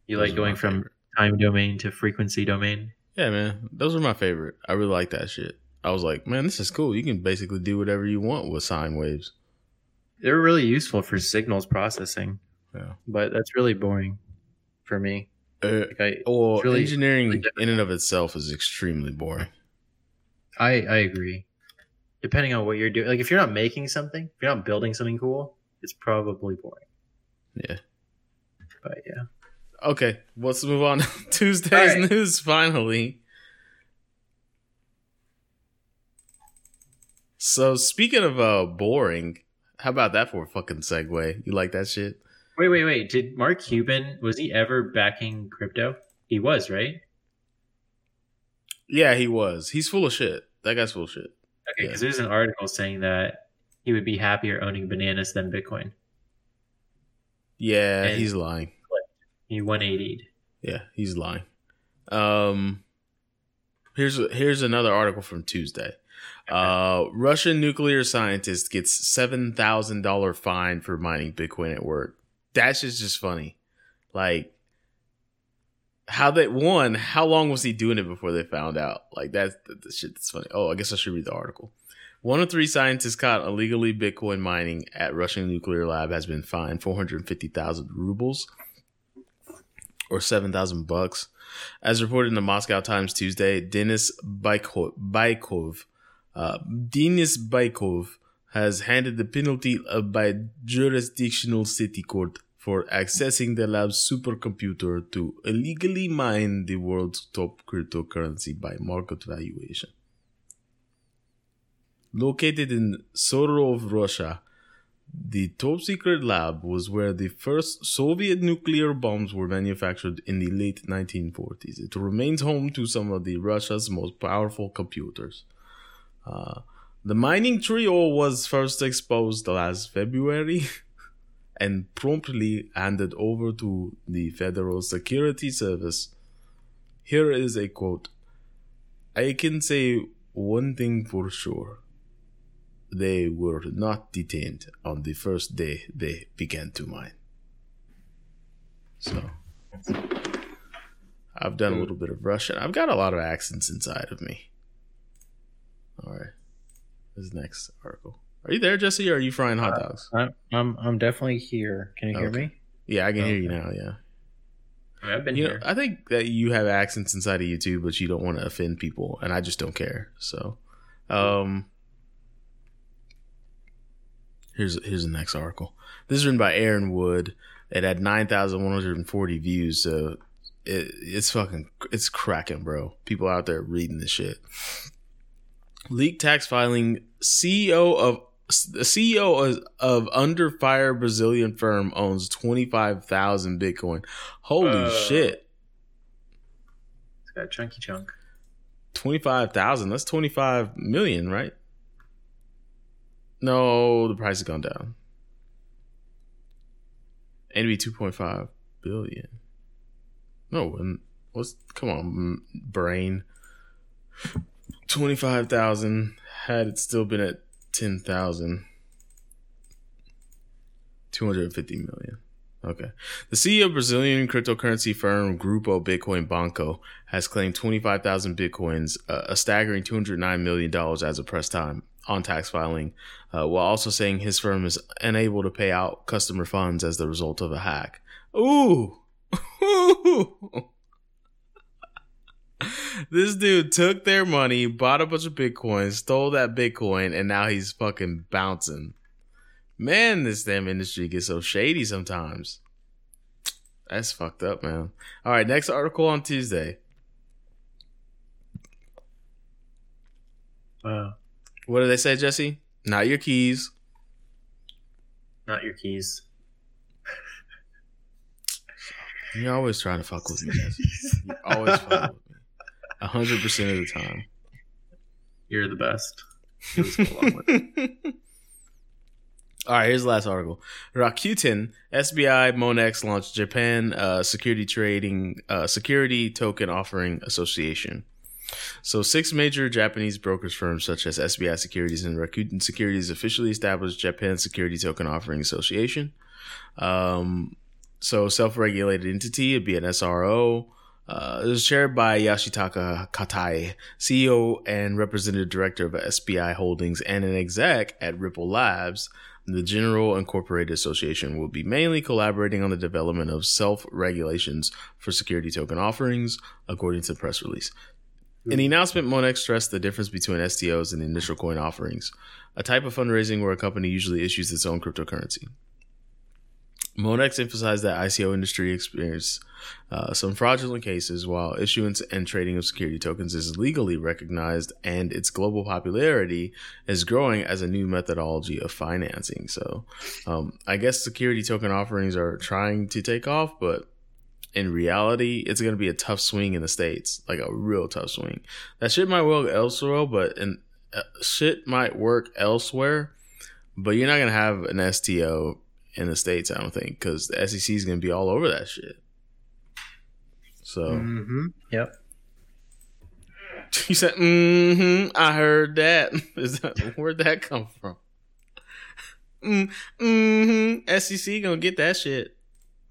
you Those like going from favorite. time domain to frequency domain Yeah, man. Those are my favorite. I really like that shit. I was like, man, this is cool. You can basically do whatever you want with sine waves. they're really useful for signals processing Yeah. but that's really boring for me Uh, like I, or It's really- engineering really in and of itself is extremely boring. I I agree. Depending on what you're doing, like if you're not making something, if you're not building something cool, it's probably boring. Yeah. But yeah, Okay, let's move on. Tuesday's right. news finally. So speaking of uh boring, how about that for a fucking segue? You like that shit? wait, wait, wait. Did Mark Cuban was he ever backing crypto? He was, right? Yeah, he was. He's full of shit. That guy's full of shit. Okay, Yeah. because there's an article saying that he would be happier owning bananas than Bitcoin. Yeah, And- he's lying. He 180'd. Yeah, he's lying. Um, here's here's another article from Tuesday. Uh, Russian nuclear scientist gets seven thousand dollar fine for mining Bitcoin at work. That's just just funny. Like how they one, how long was he doing it before they found out? Like that's shit that's funny. Oh, I guess I should read the article. One of three scientists caught illegally Bitcoin mining at Russian nuclear lab has been fined four hundred fifty thousand rubles or 7,000 bucks. As reported in the Moscow Times Tuesday, Denis Baikov, Baikov uh, Denis Baikov has handed the penalty by jurisdictional city court for accessing the lab's supercomputer to illegally mine the world's top cryptocurrency by market valuation. Located in Sarov, Russia, the top secret lab was where the first Soviet nuclear bombs were manufactured in the late 1940s. It remains home to some of the Russia's most powerful computers. Uh, the mining trio was first exposed last February and promptly handed over to the Federal Security Service. Here is a quote I can say one thing for sure they were not detained on the first day they began to mine. So, I've done a little bit of Russian. I've got a lot of accents inside of me. All right. This next article. Are you there, Jesse? Or are you frying hot Uh, dogs? I'm, I'm I'm definitely here. Can you hear me? Yeah, I can hear you now. Yeah. I mean, I've been You know, here. I think that you have accents inside of you too, but you don't want to offend people, and I just don't care. So, um, here's here's the next article. This is written by Aaron Wood. It had nine thousand one hundred and forty views. So it, it's fucking it's cracking, bro. People out there reading this shit. Leak tax filing. CEO of the CEO of, Under Fire Brazilian firm owns twenty five thousand Bitcoin. Holy Uh, shit. It's got a chunky chunk. 25,000. That's 25 million, right? No, the price has gone down. And it'd be 2.5 billion. No, and what's come on, brain. 25,000 had it still been at 10,000. 250 million. Okay. The CEO of Brazilian cryptocurrency firm Grupo Bitcoin Banco has claimed 25,000 bitcoins, uh, a staggering 209 million dollars as of press time on tax filing, uh, while also saying his firm is unable to pay out customer funds as the result of a hack. Ooh. this dude took their money, bought a bunch of bitcoins, stole that bitcoin, and now he's fucking bouncing. Man, this damn industry gets so shady sometimes. That's fucked up, man. All right, next article on Tuesday. Wow. What did they say, Jesse? Not your keys. Not your keys. You're always trying to fuck with me, Jesse. You always fuck with me. A hundred percent of the time. You're the best. You just go along with it. All right, here's the last article. Rakuten, SBI, Monex launched Japan uh, Security Trading uh, Security Token Offering Association. So, six major Japanese brokers firms such as SBI Securities and Rakuten Securities officially established Japan Security Token Offering Association. Um, so, self-regulated entity, it'd be an SRO. Uh, it was chaired by Yoshitaka Kitao, CEO and representative director of SBI Holdings and an exec at Ripple Labs. The General Incorporated Association will be mainly collaborating on the development of self regulations for security token offerings, according to the press release. In the announcement, Monex stressed the difference between STOs and initial coin offerings, a type of fundraising where a company usually issues its own cryptocurrency. Monex emphasized that ICO industry experienced uh, some fraudulent cases, while issuance and trading of security tokens is legally recognized, and its global popularity is growing as a new methodology of financing. So, um, I guess security token offerings are trying to take off, but in reality, it's going to be a tough swing in the states, like a real tough swing. That shit might work elsewhere, but and uh, shit might work elsewhere, but you're not going to have an STO in the states. I don't think because the SEC is going to be all over that shit. So Mm-hmm. Yep. you said, "Mm-hmm." I heard that. Is that where'd that come from? Mm, mm-hmm. SEC gonna get that shit.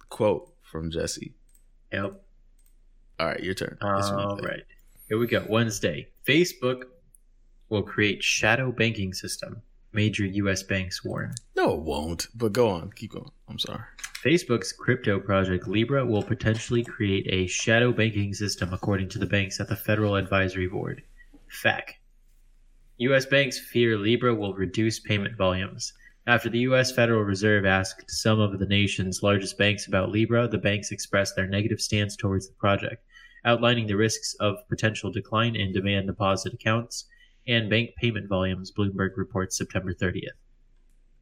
Quote from Jesse. Yep. All right, your turn. Your right. Here we go. Wednesday. Facebook will create shadow banking system. Major U.S. banks warn. No, it won't. But go on. Keep going. I'm sorry. Facebook's crypto project Libra will potentially create a shadow banking system, according to the banks at the Federal Advisory Board. FAC. U.S. banks fear Libra will reduce payment volumes. After the U.S. Federal Reserve asked some of the nation's largest banks about Libra, the banks expressed their negative stance towards the project, outlining the risks of potential decline in demand deposit accounts and bank payment volumes, Bloomberg reports September 30th.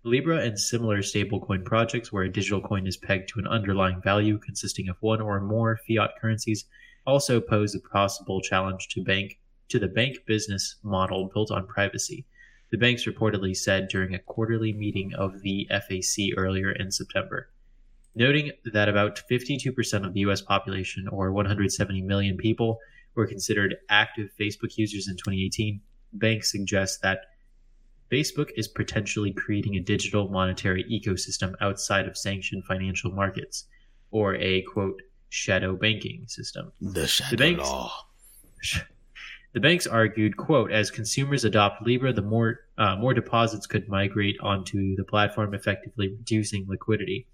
Libra and similar stablecoin projects where a digital coin is pegged to an underlying value consisting of one or more fiat currencies also pose a possible challenge to bank to the bank business model built on privacy. The banks reportedly said during a quarterly meeting of the FAC earlier in September. Noting that about 52% of the US population, or 170 million people, were considered active Facebook users in 2018, banks suggest that Facebook is potentially creating a digital monetary ecosystem outside of sanctioned financial markets, or a quote, shadow banking system. The shadow banks- law. The banks argued, "quote As consumers adopt Libra, the more uh, more deposits could migrate onto the platform, effectively reducing liquidity,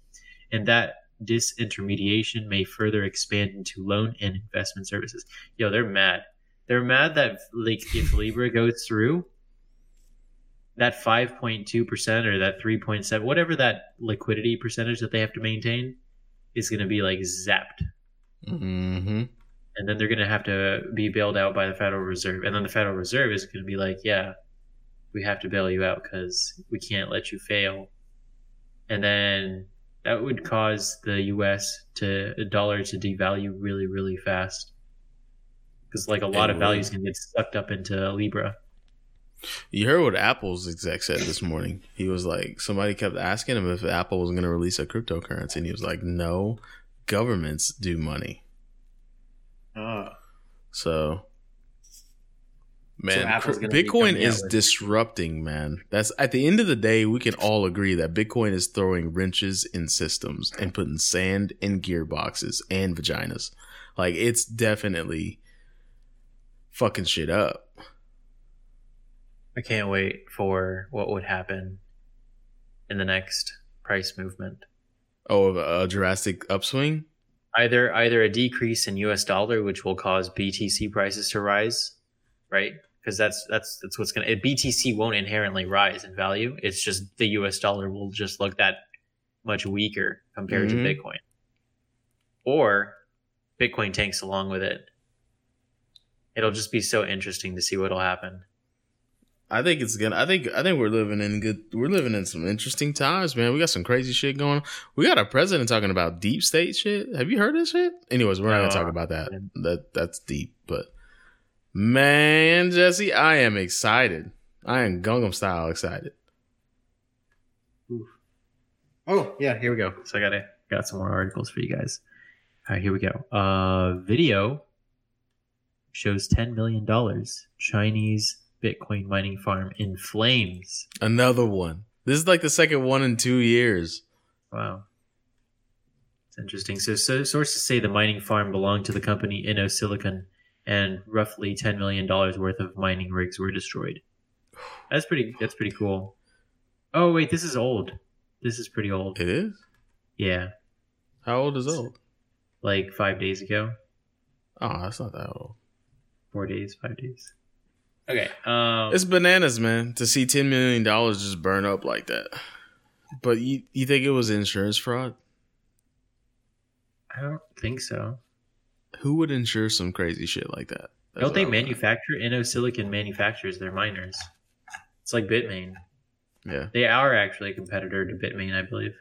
and that disintermediation may further expand into loan and investment services." Yo, they're mad. They're mad that like if Libra goes through, that 5.2% or that 3.7 whatever that liquidity percentage that they have to maintain is going to be like zapped. Mm-hmm. and then they're going to have to be bailed out by the federal reserve. And then the federal reserve is going to be like yeah we have to bail you out because we can't let you fail. And then that would cause the us to a dollar to devalue really really fast because like a lot It of value would. is going to get sucked up into libra You heard what Apple's exec said this morning. He was like, somebody kept asking him if Apple was going to release a cryptocurrency, and he was like, no, governments do money. Ah. So, man, Apple's cr- Bitcoin is with- disrupting, man. That's at the end of the day, we can all agree that Bitcoin is throwing wrenches in systems and putting sand in gearboxes and vaginas. Like, it's definitely fucking shit up. I can't wait for what would happen in the next price movement. Oh, a, a drastic upswing? Either either a decrease in US dollar which will cause BTC prices to rise, right? Because that's that's that's what's going to BTC won't inherently rise in value. It's just the US dollar will just look that much weaker compared Mhm. to Bitcoin. Or Bitcoin tanks along with it. It'll just be so interesting to see what'll happen. I think it's gonna. I think. I think we're living in good. We're living in some interesting times, man. We got some crazy shit going. on. We got a president talking about deep state shit. Have you heard this shit? Anyways, we're not gonna talk about that. That that's deep. But man, Jesse, I am excited. I am Gangnam style excited. Oh yeah, here we go. So I got to got some more articles for you guys. All right, here we go. Uh, video shows ten million dollars. Chinese Bitcoin mining farm in flames. Another one. This is like the second one in two years. Wow, it's interesting. So, so sources say the mining farm belonged to the company InnoSilicon, and roughly ten million dollars worth of mining rigs were destroyed. That's pretty. That's pretty cool. Oh wait, this is old. This is pretty old. It is. Yeah, How old is old? like five days ago. Oh, that's not that old. Four days, five days. Okay. Um, It's bananas, man, to see ten million dollars just burn up like that. But you you think it was insurance fraud? I don't think so. Who would insure some crazy shit like that? That's don't they what I'm- manufacture InnoSilicon manufactures their miners? It's like Bitmain. Yeah, They are actually a competitor to Bitmain, I believe.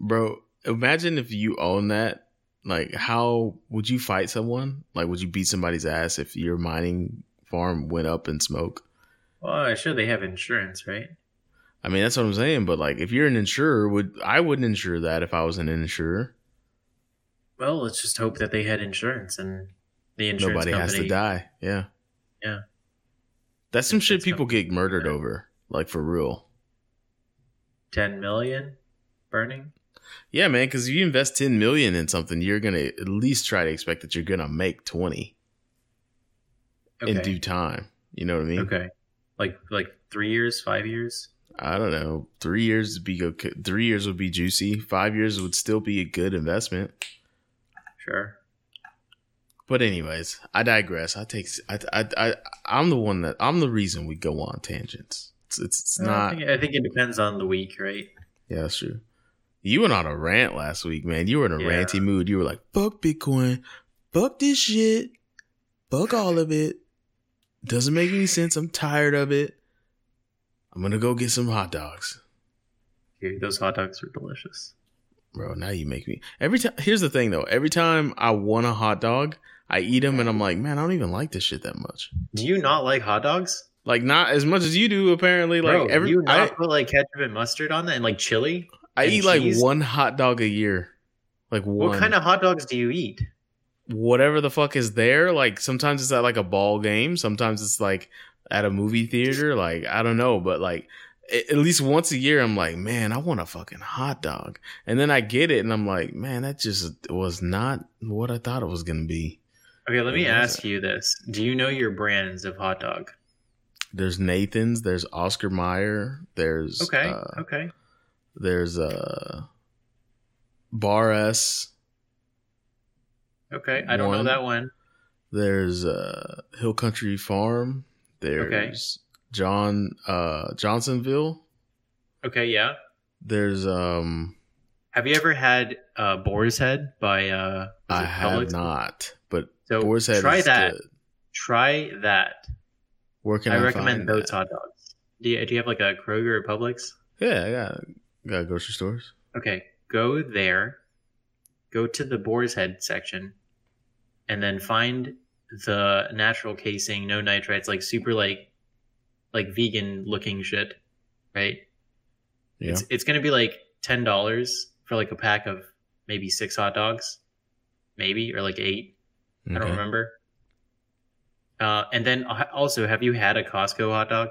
bro. Imagine if you own that. Like, how would you fight someone? Like, would you beat somebody's ass if your mining farm went up in smoke? Well, sure they have insurance, right? I mean, that's what I'm saying. But like, if you're an insurer, would I wouldn't insure that if I was an insurer? Well, let's just hope that they had insurance and the insurance Nobody has to die. Yeah, Yeah. That's some shit people company. get murdered over, like for real. Ten million burning. Yeah, man. Because if you invest ten million in something, you're gonna at least try to expect that you're gonna make twenty in due time. You know what I mean? okay. Like like three years, five years. I don't know. Three years would be okay. Three years would be juicy. Five years would still be a good investment. Sure. But anyways, I digress. I take. I. I. I I'm the one that. I'm the reason we go on tangents. It's. It's, it's I not. think, I think it depends on the week, right? Yeah, that's true. You went on a rant last week, man. You were in a Yeah. ranty mood. You were like, "Fuck Bitcoin, fuck this shit, fuck all of it. Doesn't make any sense. I'm tired of it. I'm gonna go get some hot dogs, Dude, those hot dogs are delicious. bro." Now you make me every time. Here's the thing, though. Every time I want a hot dog, I eat them, and I'm like, man, I don't even like this shit that much. Do you not like hot dogs? Like, not as much as you do, apparently. Like, every you I, not put like ketchup and mustard on that and like chili? I eat like one hot dog a year. Like one. What kind of hot dogs do you eat? whatever the fuck is there. Like sometimes it's at like a ball game, sometimes it's like at a movie theater. Like I don't know, but like at least once a year, I'm like, man, I want a fucking hot dog, and then I get it, and I'm like, man, that just was not what I thought it was gonna be. Okay, let me Yeah, what is ask you this: Do you know your brands of hot dog? There's Nathan's. There's Oscar Mayer. There's Okay, uh, okay. There's uh, Bar S. Okay, I don't know that one. There's uh, Hill Country Farm. There's John uh, Johnsonville. Okay, yeah. There's um, Have you ever had uh, Boar's Head by? Uh, I have not, but So Boar's Head try is that. good. Try that. Where can I I, recommend those that? hot dogs. Do you, do you have like a Kroger or Publix? Yeah, I got got grocery stores. Okay, go there, go to the Boar's Head section, and then find the natural casing, no nitrites, like super like like vegan looking shit, right? Yeah, It's it's gonna be like ten dollars for like a pack of maybe six hot dogs, maybe or like eight. I don't remember. Uh, and then uh, also, have you had a Costco hot dog?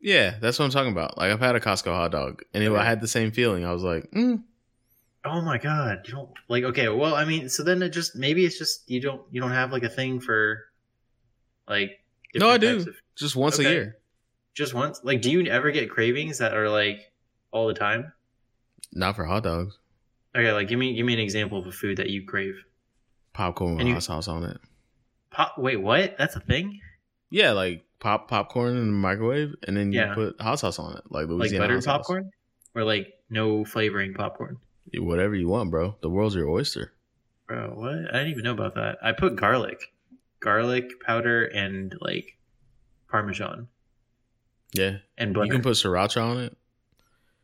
Yeah, that's what I'm talking about. Like I've had a Costco hot dog, and it, I had the same feeling. I was like, mm, Oh my god, you don't like okay, well I mean so then it just maybe it's just you don't you don't have like a thing for like No, I do. of- just once Okay. a year. just once like do you ever get cravings that are like all the time? Not for hot dogs. Okay, like give me give me an example of a food that you crave. Popcorn with And you- hot sauce on it. Pop wait, what? That's a thing? Yeah, like pop popcorn in the microwave, and then you Yeah. put hot sauce on it, like Like Louisiana buttered hot sauce. popcorn? Or like no flavoring popcorn? Whatever you want, bro. The world's your oyster. Bro, what? I didn't even know about that. I put garlic. Garlic powder and like parmesan Yeah, and butter. you can put sriracha on it.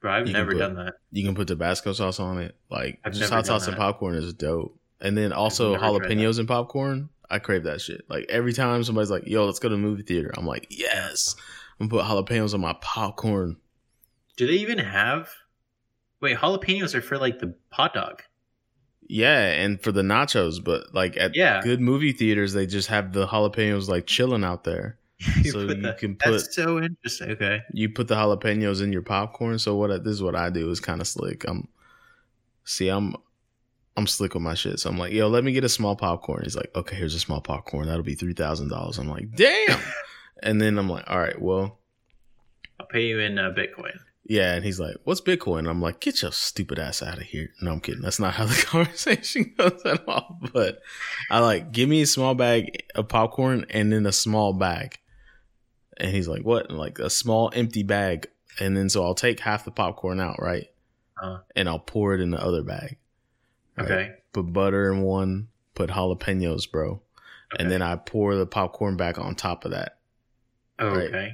Bro, I've you never put- done that. You can put Tabasco sauce on it. Like I've just hot sauce and popcorn is dope. And then also that. jalapenos and popcorn. I crave that shit. Like every time somebody's like, "Yo, let's go to the movie theater," I'm like, "Yes." I'm gonna put jalapenos on my popcorn. Do they even have? Wait, jalapenos are for like the hot dog. Yeah, and for the nachos, but like at Yeah. good movie theaters, they just have the jalapenos like chilling out there. So put you that- can put That's so interesting. Okay. You put the jalapenos in your popcorn. So what? This is what I do is kind of slick. I'm see, I'm I'm slick with my shit. So I'm like, yo, let me get a small popcorn. He's like, okay, here's a small popcorn. That'll be three thousand dollars. I'm like, damn. and then I'm like, all right, well, I'll pay you in uh, Bitcoin. yeah. And he's like, what's Bitcoin? I'm like, get your stupid ass out of here. No, I'm kidding. That's not how the conversation goes at all. But I like, give me a small bag of popcorn and then a small bag. And he's like, what? And like a small empty bag. And then so I'll take half the popcorn out, right? Uh, And I'll pour it in the other bag. Right? okay. Put butter in one, put jalapenos, bro. okay. And then I pour the popcorn back on top of that. oh, right. okay.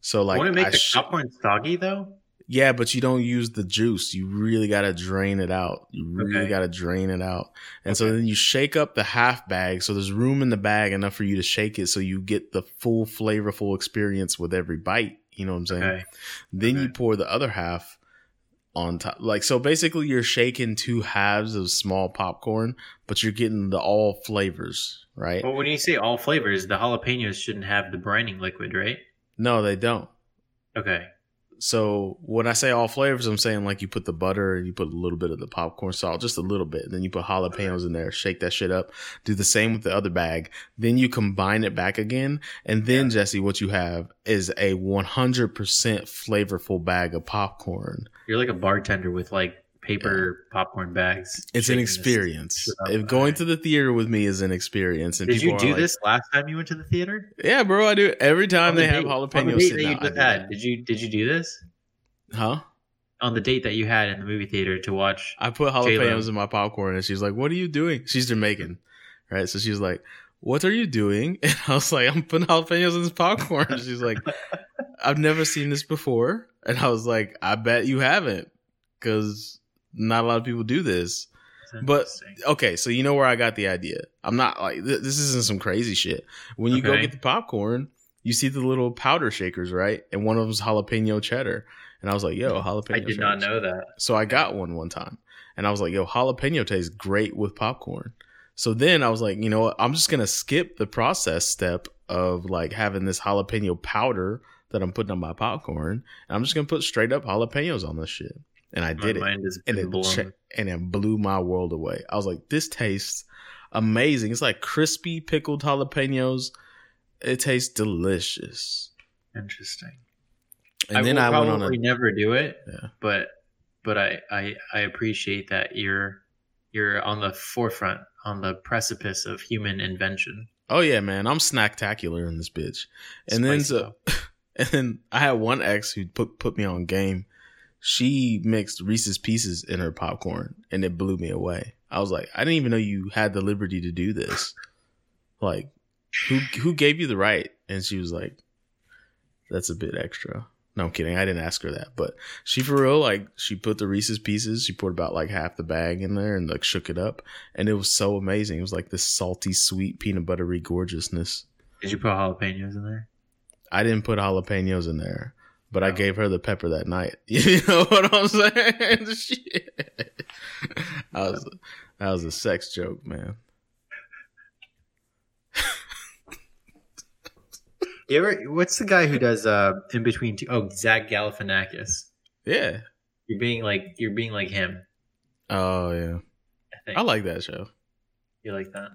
So like, Won't it make I the sh- popcorn soggy though? Yeah, but you don't use the juice. You really got to drain it out. You really Okay. got to drain it out. And so then you shake up the half bag. So there's room in the bag enough for you to shake it so you get the full flavorful experience with every bite. You know what I'm saying? Okay. Then you pour the other half on top. Like, so basically you're shaking two halves of small popcorn, but you're getting the all flavors, right? Well, when you say all flavors, the jalapenos shouldn't have the brining liquid, right? No, they don't. Okay. So when I say all flavors, I'm saying like you put the butter and you put a little bit of the popcorn salt, just a little bit. And Then you put jalapenos in there, shake that shit up. Do the same with the other bag. Then you combine it back again. And then Jesse, what you have is a 100% flavorful bag of popcorn. You're like a bartender with like paper popcorn bags. It's an experience. If going to the theater with me is an experience, and Did you do like, this last time you went to the theater? Yeah, bro, I do it every time the they have date- on the jalapenos date sitting that you out. Had. Did you did you do this Huh? on the date that you had in the movie theater to watch? I put jalapenos in my popcorn, and she's like, "What are you doing?" She's Jamaican, right? So she's like, "What are you doing?" And I was like, "I'm putting jalapenos in this popcorn." And she's like, "I've never seen this before," and I was like, "I bet you haven't, because not a lot of people do this." But okay, so you know where I got the idea. I'm not like th- this isn't some crazy shit. When you go get the popcorn, you see the little powder shakers, right? And one of them's jalapeno cheddar. And I was like, "Yo, jalapeno." I did not know that. So I got one one time, and I was like, "Yo, jalapeno tastes great with popcorn." So then I was like, you know what? I'm just gonna skip the process step of like having this jalapeno powder that I'm putting on my popcorn, and I'm just gonna put straight up jalapenos on this shit. And I My did it and it che- and it blew my world away. I was like, this tastes amazing. It's like crispy pickled jalapenos. It tastes delicious. Interesting. And I then will I went on a never do it, Yeah. but but I, I I appreciate that you're you're on the forefront, on the precipice of human invention. oh yeah, man, I'm snacktacular in this bitch. And then so, and then I had one ex who put put me on game. She mixed Reese's Pieces in her popcorn, and it blew me away. I was like, I didn't even know you had the liberty to do this. Like, who who gave you the right? And she was like, "That's a bit extra." No, I'm kidding. I didn't ask her that, but she for real like she put the Reese's Pieces. She put about like half the bag in there and like shook it up, and it was so amazing. It was like this salty, sweet, peanut buttery gorgeousness. Did you put jalapenos in there? I didn't put jalapenos in there, but I gave her the pepper that night. You know what I'm saying? Shit. That was that was a sex joke, man. You ever? What's the guy who does uh in between two? Oh, Zach Galifianakis. Yeah. You're being like you're being like him. Oh yeah. I think. I like that show. you like that.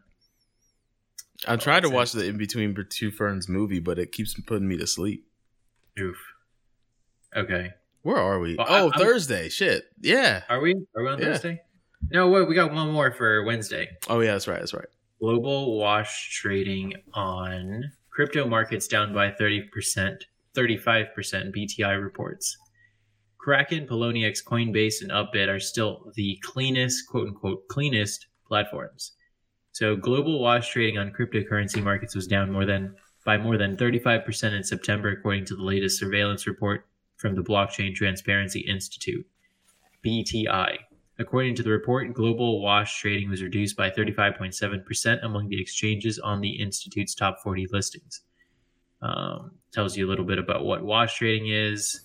I tried to watch the In Between Two Ferns movie, but it keeps putting me to sleep. Oof. Okay. Where are we? Well, oh, I'm- Thursday. Shit. Yeah. Are we? Are we on Yeah. Thursday? No, wait. We got one more for Wednesday. Oh yeah, that's right. That's right. Global wash trading on crypto markets down by 30%, 35% BTI reports. Kraken, Poloniex, Coinbase, and Upbit are still the cleanest, quote unquote, cleanest platforms. So global wash trading on cryptocurrency markets was down more than by more than 35% in September, according to the latest surveillance report from the Blockchain Transparency Institute, BTI. According to the report, global wash trading was reduced by 35.7% among the exchanges on the Institute's top 40 listings. Um, tells you a little bit about what wash trading is.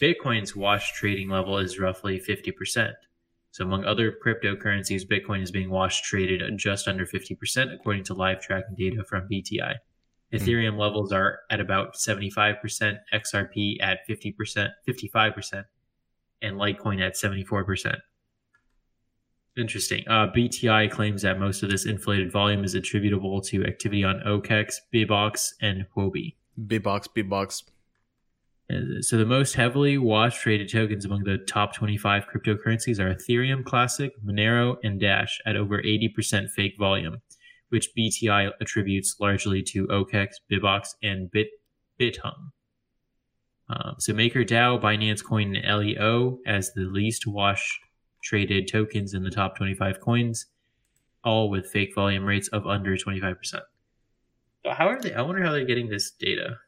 Bitcoin's wash trading level is roughly 50%. So, among other cryptocurrencies, Bitcoin is being wash traded just under 50%, according to live tracking data from BTI. Ethereum levels are at about 75%, XRP at 50%, 55%, and Litecoin at 74%. Interesting. Uh, BTI claims that most of this inflated volume is attributable to activity on OKEX, Bibox, and Huobi. Big box, big box. Uh, So the most heavily watched traded tokens among the top 25 cryptocurrencies are Ethereum Classic, Monero, and Dash at over 80% fake volume, which BTI attributes largely to OKEX, Bibox, and Bit Bithumb. Um, so MakerDAO, Binance Coin, and LEO as the least wash traded tokens in the top 25 coins, all with fake volume rates of under 25%. So how are they? I wonder how they're getting this data.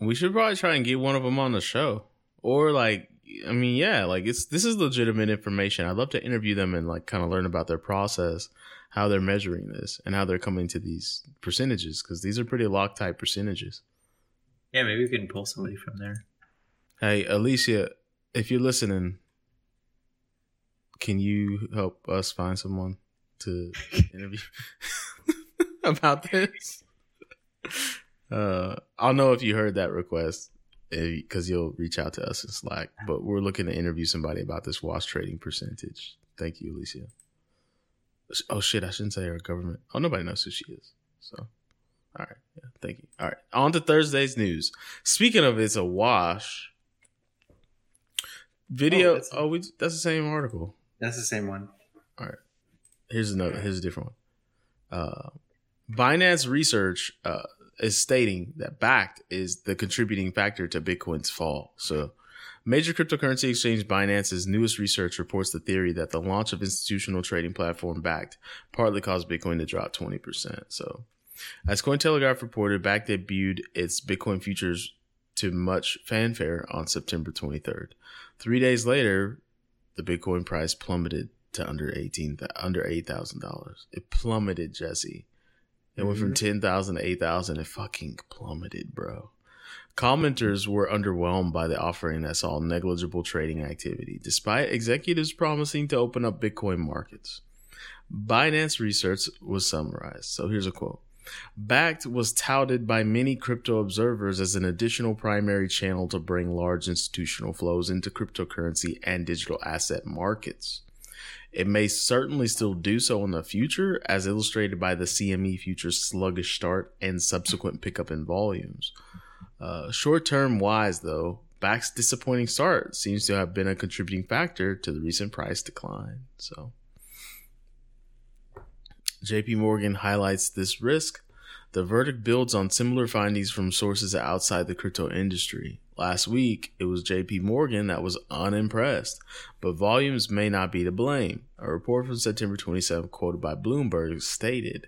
We should probably try and get one of them on the show, or like, I mean, yeah, like it's this is legitimate information. I'd love to interview them and like kind of learn about their process, how they're measuring this, and how they're coming to these percentages because these are pretty Loctite percentages. Yeah, maybe we can pull somebody from there. Hey, Alicia, if you're listening, can you help us find someone to interview about this? Uh, I'll know if you heard that request because you'll reach out to us in Slack. But we're looking to interview somebody about this wash trading percentage. Thank you, Alicia. Oh shit, I shouldn't say her government. Oh, nobody knows who she is. So, all right, yeah, thank you. All right, on to Thursday's news. Speaking of, it's a wash. Video. Oh, Oh, we that's the same article. That's the same one. All right. Here's another. Here's a different one. Uh, Binance Research uh, is stating that Bakkt is the contributing factor to Bitcoin's fall. So, major cryptocurrency exchange Binance's newest research reports the theory that the launch of institutional trading platform Bakkt partly caused Bitcoin to drop 20%. So, as Cointelegraph reported, Bakkt debuted its Bitcoin futures to much fanfare on September 23rd. Three days later, the Bitcoin price plummeted to under eighteen under eight thousand dollars. It plummeted, Jesse. It went from mm-hmm. ten thousand to eight thousand. It fucking plummeted, bro. Commenters were underwhelmed by the offering that saw negligible trading activity, despite executives promising to open up Bitcoin markets. Binance research was summarized. So here's a quote. Bakkt was touted by many crypto observers as an additional primary channel to bring large institutional flows into cryptocurrency and digital asset markets. It may certainly still do so in the future, as illustrated by the CME future's sluggish start and subsequent pickup in volumes. Uh, Short term wise, though, Bakkt's disappointing start seems to have been a contributing factor to the recent price decline. So, JP Morgan highlights this risk. The verdict builds on similar findings from sources outside the crypto industry. Last week, it was JP Morgan that was unimpressed, but volumes may not be to blame. A report from September 27, quoted by Bloomberg, stated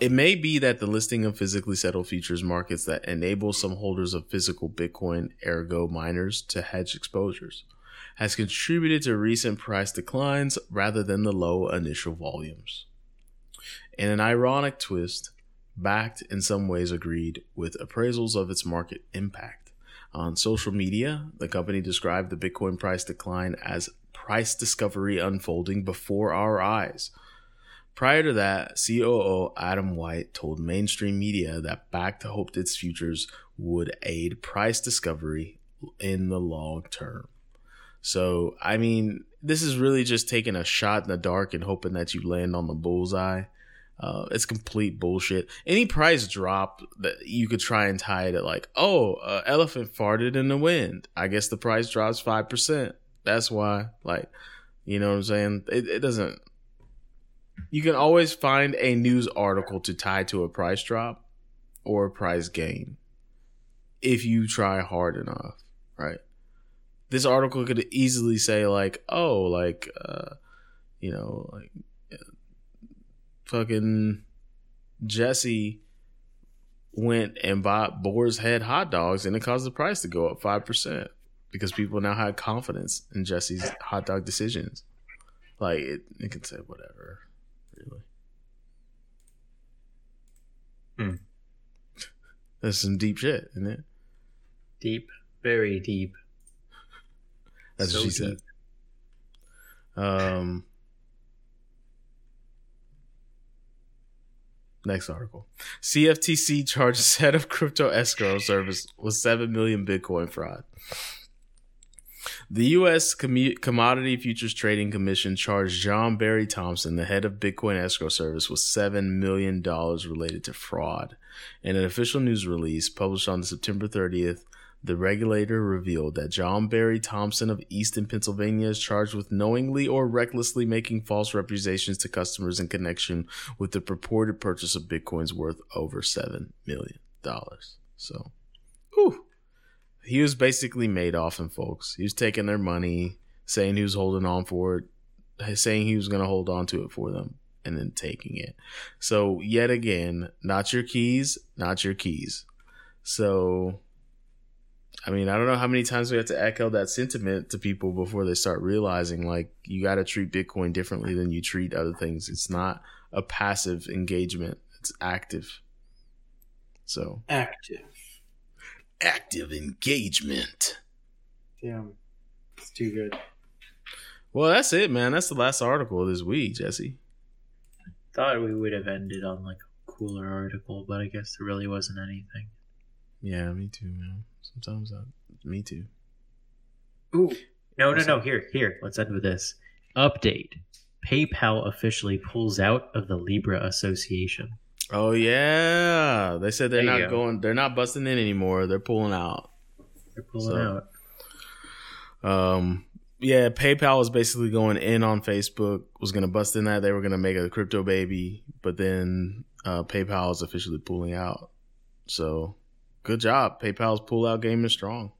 It may be that the listing of physically settled futures markets that enable some holders of physical Bitcoin, ergo miners, to hedge exposures, has contributed to recent price declines rather than the low initial volumes. In an ironic twist, Bakkt in some ways agreed with appraisals of its market impact. On social media, the company described the Bitcoin price decline as price discovery unfolding before our eyes. Prior to that, COO Adam White told mainstream media that Bakkt hoped its futures would aid price discovery in the long term. So, I mean, this is really just taking a shot in the dark and hoping that you land on the bullseye. Uh, it's complete bullshit. Any price drop that you could try and tie it at like, oh, uh, elephant farted in the wind. I guess the price drops five percent. That's why, like, you know what I'm saying? It, it doesn't. You can always find a news article to tie to a price drop or a price gain if you try hard enough, right? This article could easily say like, oh, like, uh, you know, like fucking Jesse went and bought Boar's Head hot dogs and it caused the price to go up 5% because people now had confidence in Jesse's hot dog decisions. Like, it, it can say whatever, really. Hmm. That's some deep shit, isn't it? Deep, very deep. That's So what she deep. said. Um, next article. CFTC charges head of crypto escrow service with 7 million Bitcoin fraud. The U.S. Commodity Futures Trading Commission charged John Barry Thompson, the head of Bitcoin escrow service, with $7 million related to fraud. In an official news release published on September 30th, the regulator revealed that John Barry Thompson of Easton, Pennsylvania is charged with knowingly or recklessly making false representations to customers in connection with the purported purchase of Bitcoins worth over $7 million. So, whew. He was basically Madoff and folks. He was taking their money, saying he was holding on for it, saying he was going to hold on to it for them, and then taking it. So, yet again, not your keys, not your keys. So, I mean, I don't know how many times we have to echo that sentiment to people before they start realizing like you got to treat Bitcoin differently than you treat other things. It's not a passive engagement, it's active. So, Active. active engagement. Damn. It's too good. Well, that's it, man. That's the last article of this week, Jesse. Thought we would have ended on like a cooler article, but I guess there really wasn't anything. Yeah, me too, man. Sometimes I, me too. Ooh. No, no, no. Here, here. Let's end with this. Update. PayPal officially pulls out of the Libra Association. Oh yeah, they said they're There not go. going. They're not busting in anymore. They're pulling out. They're pulling So- out. Um, yeah, PayPal was basically going in on Facebook. Was going to bust in that they were going to make a crypto baby, but then uh, PayPal is officially pulling out. So, good job. PayPal's pullout game is strong.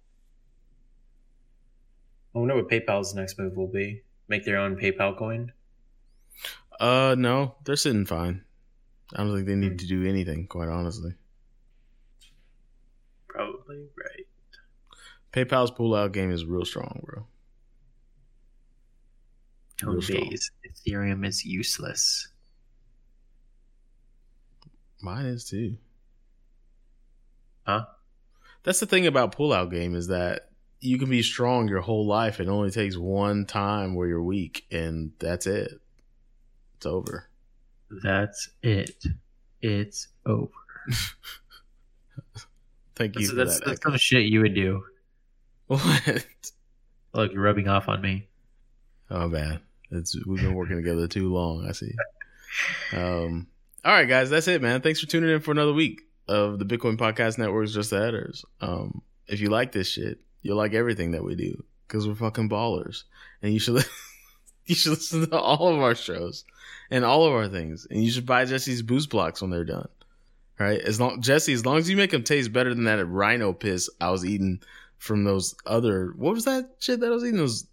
I wonder what PayPal's next move will be. Make their own PayPal coin? Uh, no, they're sitting fine. I don't think they need to do anything, quite honestly. Probably, right. PayPal's pullout game is real strong, bro. Real strong. Nowadays, Ethereum is useless. Mine is too. Huh? That's the thing about pullout game is that you can be strong your whole life. It only takes one time where you're weak, and that's it. It's over. That's it. It's over. Thank you That's, for that's, that. that's some shit you would do. what? Look, you're rubbing off on me. Oh, man, It's we've been working together too long. I see. Um. All right, guys, that's it, man. Thanks for tuning in for another week of the Bitcoin Podcast Network's Just the. Um, if you like this shit, you'll like everything that we do because we're fucking ballers, and you should you should listen to all of our shows and all of our things, and you should buy Jesse's boost blocks when they're done. Right? As long Jesse, as long as you make them taste better than that rhino piss I was eating from those other what was that shit that I was eating those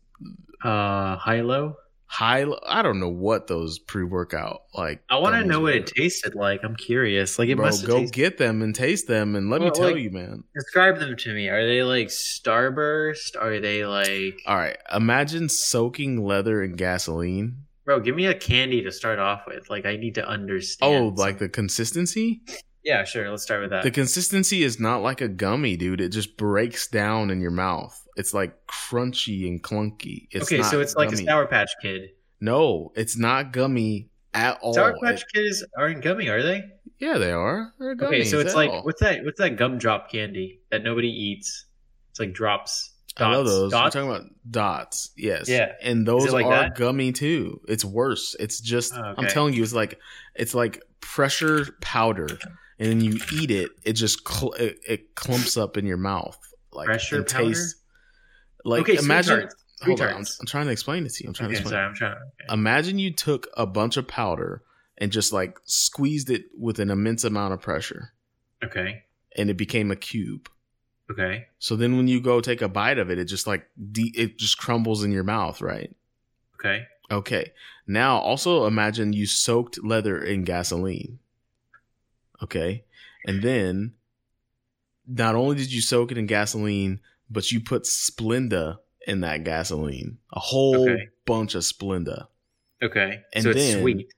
Uh, high low. High I don't know what those pre workout like I want to know what were. it tasted like. I'm curious. Like it Bro, must go tasted- get them and taste them and let me tell like- you, man. Describe them to me. Are they like Starburst? Are they like? All right, imagine soaking leather in gasoline. Bro, give me a candy to start off with. Like I need to oh, understand. Oh, like the consistency? Yeah, sure. Let's start with that. The consistency is not like a gummy, dude. It just breaks down in your mouth. It's like crunchy and clunky. It's okay, so it's like a gummy. Sour Patch Kid. No, it's not gummy at all. Sour Patch Kids aren't gummy, are they? yeah, they are. They're gummy. Okay, so it's like all. what's that? What's that gumdrop candy that nobody eats? It's like drops. I love Dots. those. Dots? We're talking about dots. Yes. Yeah. And those like are that? gummy too. It's worse. It's just Oh, I'm telling you, it's like it's like pressure powder, and then you eat it. It just cl- it, it clumps up in your mouth. Like Pressure and powder? tastes- Like okay, imagine. sweethearts. Hold on, I'm, I'm trying to explain it to you. I'm trying Okay, to explain. sorry, I'm trying. Okay. Imagine you took a bunch of powder and just like squeezed it with an immense amount of pressure, okay, and it became a cube. okay, So then when you go take a bite of it, it just like de- it just crumbles in your mouth, right? okay. Okay. Now also imagine you soaked leather in gasoline. Okay. And then not only did you soak it in gasoline, but you put Splenda in that gasoline. A whole Okay. bunch of Splenda. Okay, And so it's then- sweet.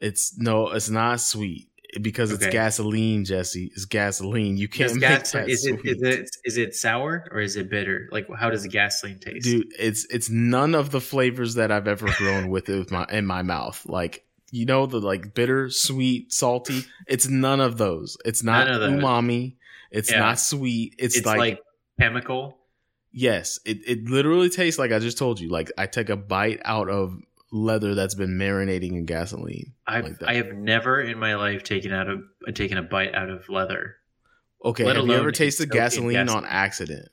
It's no, it's not sweet because it's gasoline, Jesse. It's gasoline. You can't Does make gas, that is it is it is it sour or is it bitter? Like how does the gasoline taste? dude it's it's none of the flavors that i've ever grown with it with my in my mouth like you know the like bitter sweet salty it's none of those it's not those. umami it's Yeah. not sweet it's, it's like, like, chemical. yes it, it literally tastes like i just told you like i take a bite out of leather that's been marinating in gasoline I've like. I have never in my life taken out of taken a bite out of leather. okay let have you ever tasted in gasoline, on accident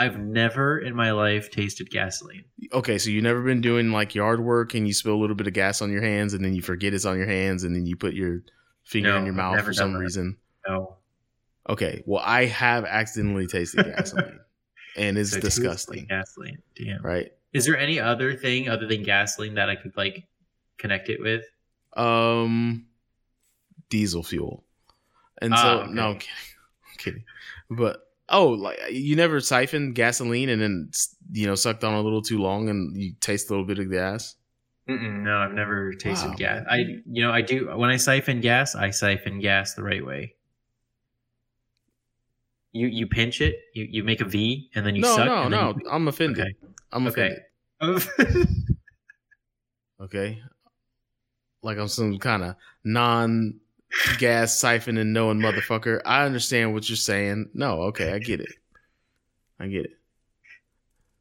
I've never in my life tasted gasoline. okay so you've never been doing like yard work and you spill a little bit of gas on your hands and then you forget it's on your hands and then you put your finger No, in your mouth for some that. reason No, Okay, well, I have accidentally tasted gasoline, and it's So disgusting, like gasoline. Damn. right? Is there any other thing other than gasoline that I could like connect it with? Um, diesel fuel, and so Ah, okay. no, I'm kidding, I'm kidding. But oh, like you never siphoned gasoline and then you know sucked on a little too long and you taste a little bit of gas. Mm-mm, no, I've never tasted Wow. gas. I, you know, I do when I siphon gas, I siphon gas the right way. You you pinch it, you, you make a V, and then you no, suck. no, then no. I'm offended. Okay. I'm Okay. offended. Okay, like I'm some kind of non gas siphoning knowing motherfucker. I understand what you're saying. No, okay, I get it. I get it.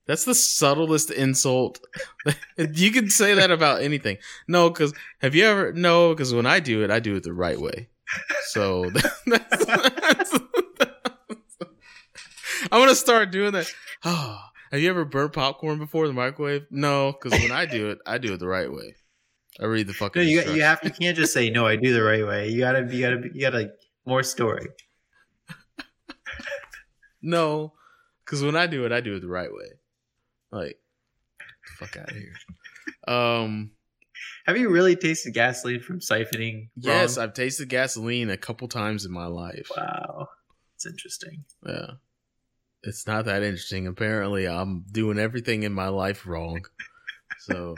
That's the subtlest insult. you can say that about anything. No, because have you ever? No, because when I do it, I do it the right way. So that's, that's, I'm gonna start doing that. Oh, have you ever burnt popcorn before the microwave? No, because when I do it, I do it the right way. I read the fucking. no, you you have you can't just say no. I do the right way. You gotta you gotta you gotta more story. No, because when I do it, I do it the right way. Like, fuck out of here. Um. Have you really tasted gasoline from siphoning? Yes, wrong? I've tasted gasoline a couple times in my life. Wow, it's interesting. Yeah. It's not that interesting. Apparently, I'm doing everything in my life wrong. So,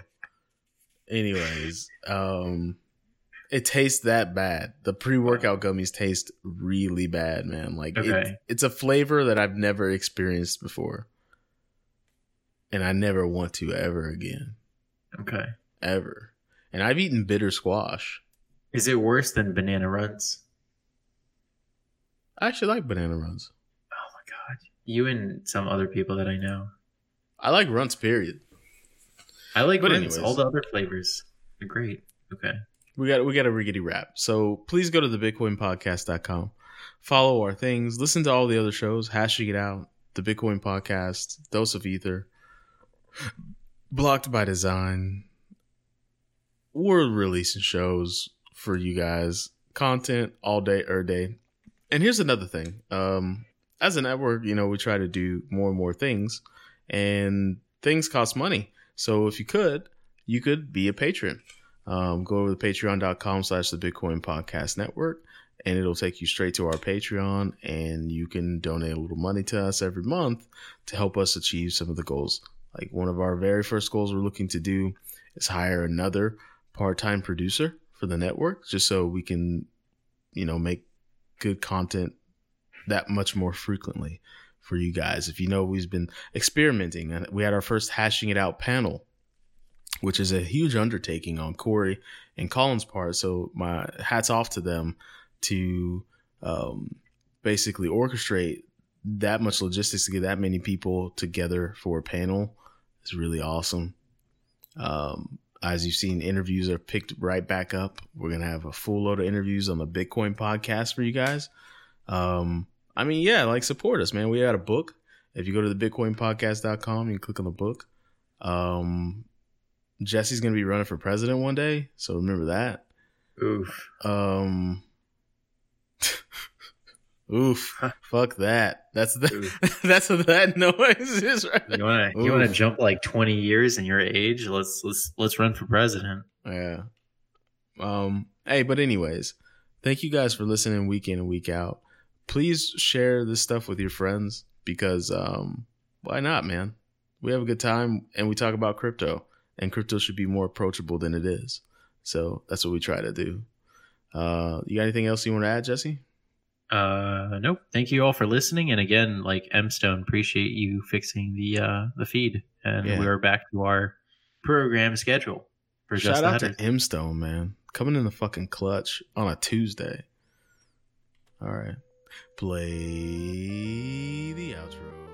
anyways, um, it tastes that bad. The pre-workout gummies taste really bad, man. Like, it- it's a flavor that I've never experienced before, and I never want to ever again, Okay, ever. And I've eaten bitter squash. is it worse than banana Runts? I actually like banana Runts. Oh my god, you and some other people that I know. I like Runts. Period. I like But anyways. All the other flavors They're great. Okay. We got we got a riggedy wrap. So please go to the bitcoinpodcast.com. Follow our things. Listen to all the other shows. Hashing it out. The Bitcoin Podcast. Dose of Ether. Blocked by Design. We're releasing shows for you guys. Content all day, er day. And here's another thing. Um, as a network, you know, we try to do more and more things, and things cost money. So if you could, you could be a patron. Um, go over to patreon.com slash the bitcoin podcast network and it'll take you straight to our patreon and you can donate a little money to us every month to help us achieve some of the goals. Like one of our very first goals we're looking to do is hire another part-time producer for the network just so we can you know make good content that much more frequently for you guys if you know we've been experimenting and we had our first hashing it out panel which is a huge undertaking on Corey and Colin's part. So my hats off to them to um, basically orchestrate that much logistics to get that many people together for a panel. It's really awesome. Um, as you've seen, interviews are picked right back up. We're gonna have a full load of interviews on the Bitcoin podcast for you guys. Um, I mean, yeah, like support us, man. We got a book. If you go to the bitcoinpodcast.com, you can click on the book. Um, Jesse's gonna be running for president one day, so remember that. Oof. Um, oof, fuck that. That's the that's what that noise is right. You want to you want to jump like twenty years in your age? Let's let's let's run for president. Yeah. Um. Hey, but anyways, thank you guys for listening week in and week out. Please share this stuff with your friends because um, why not, man? We have a good time and we talk about crypto, and crypto should be more approachable than it is. So that's what we try to do. Uh, you got anything else you want to add, Jesse? Uh, nope. Thank you all for listening. And again, like M Stone, appreciate you fixing the uh the feed, and Yeah. we're back to our program schedule for Shout just out to M Stone, man, coming in the fucking clutch on a Tuesday. All right, play the outro.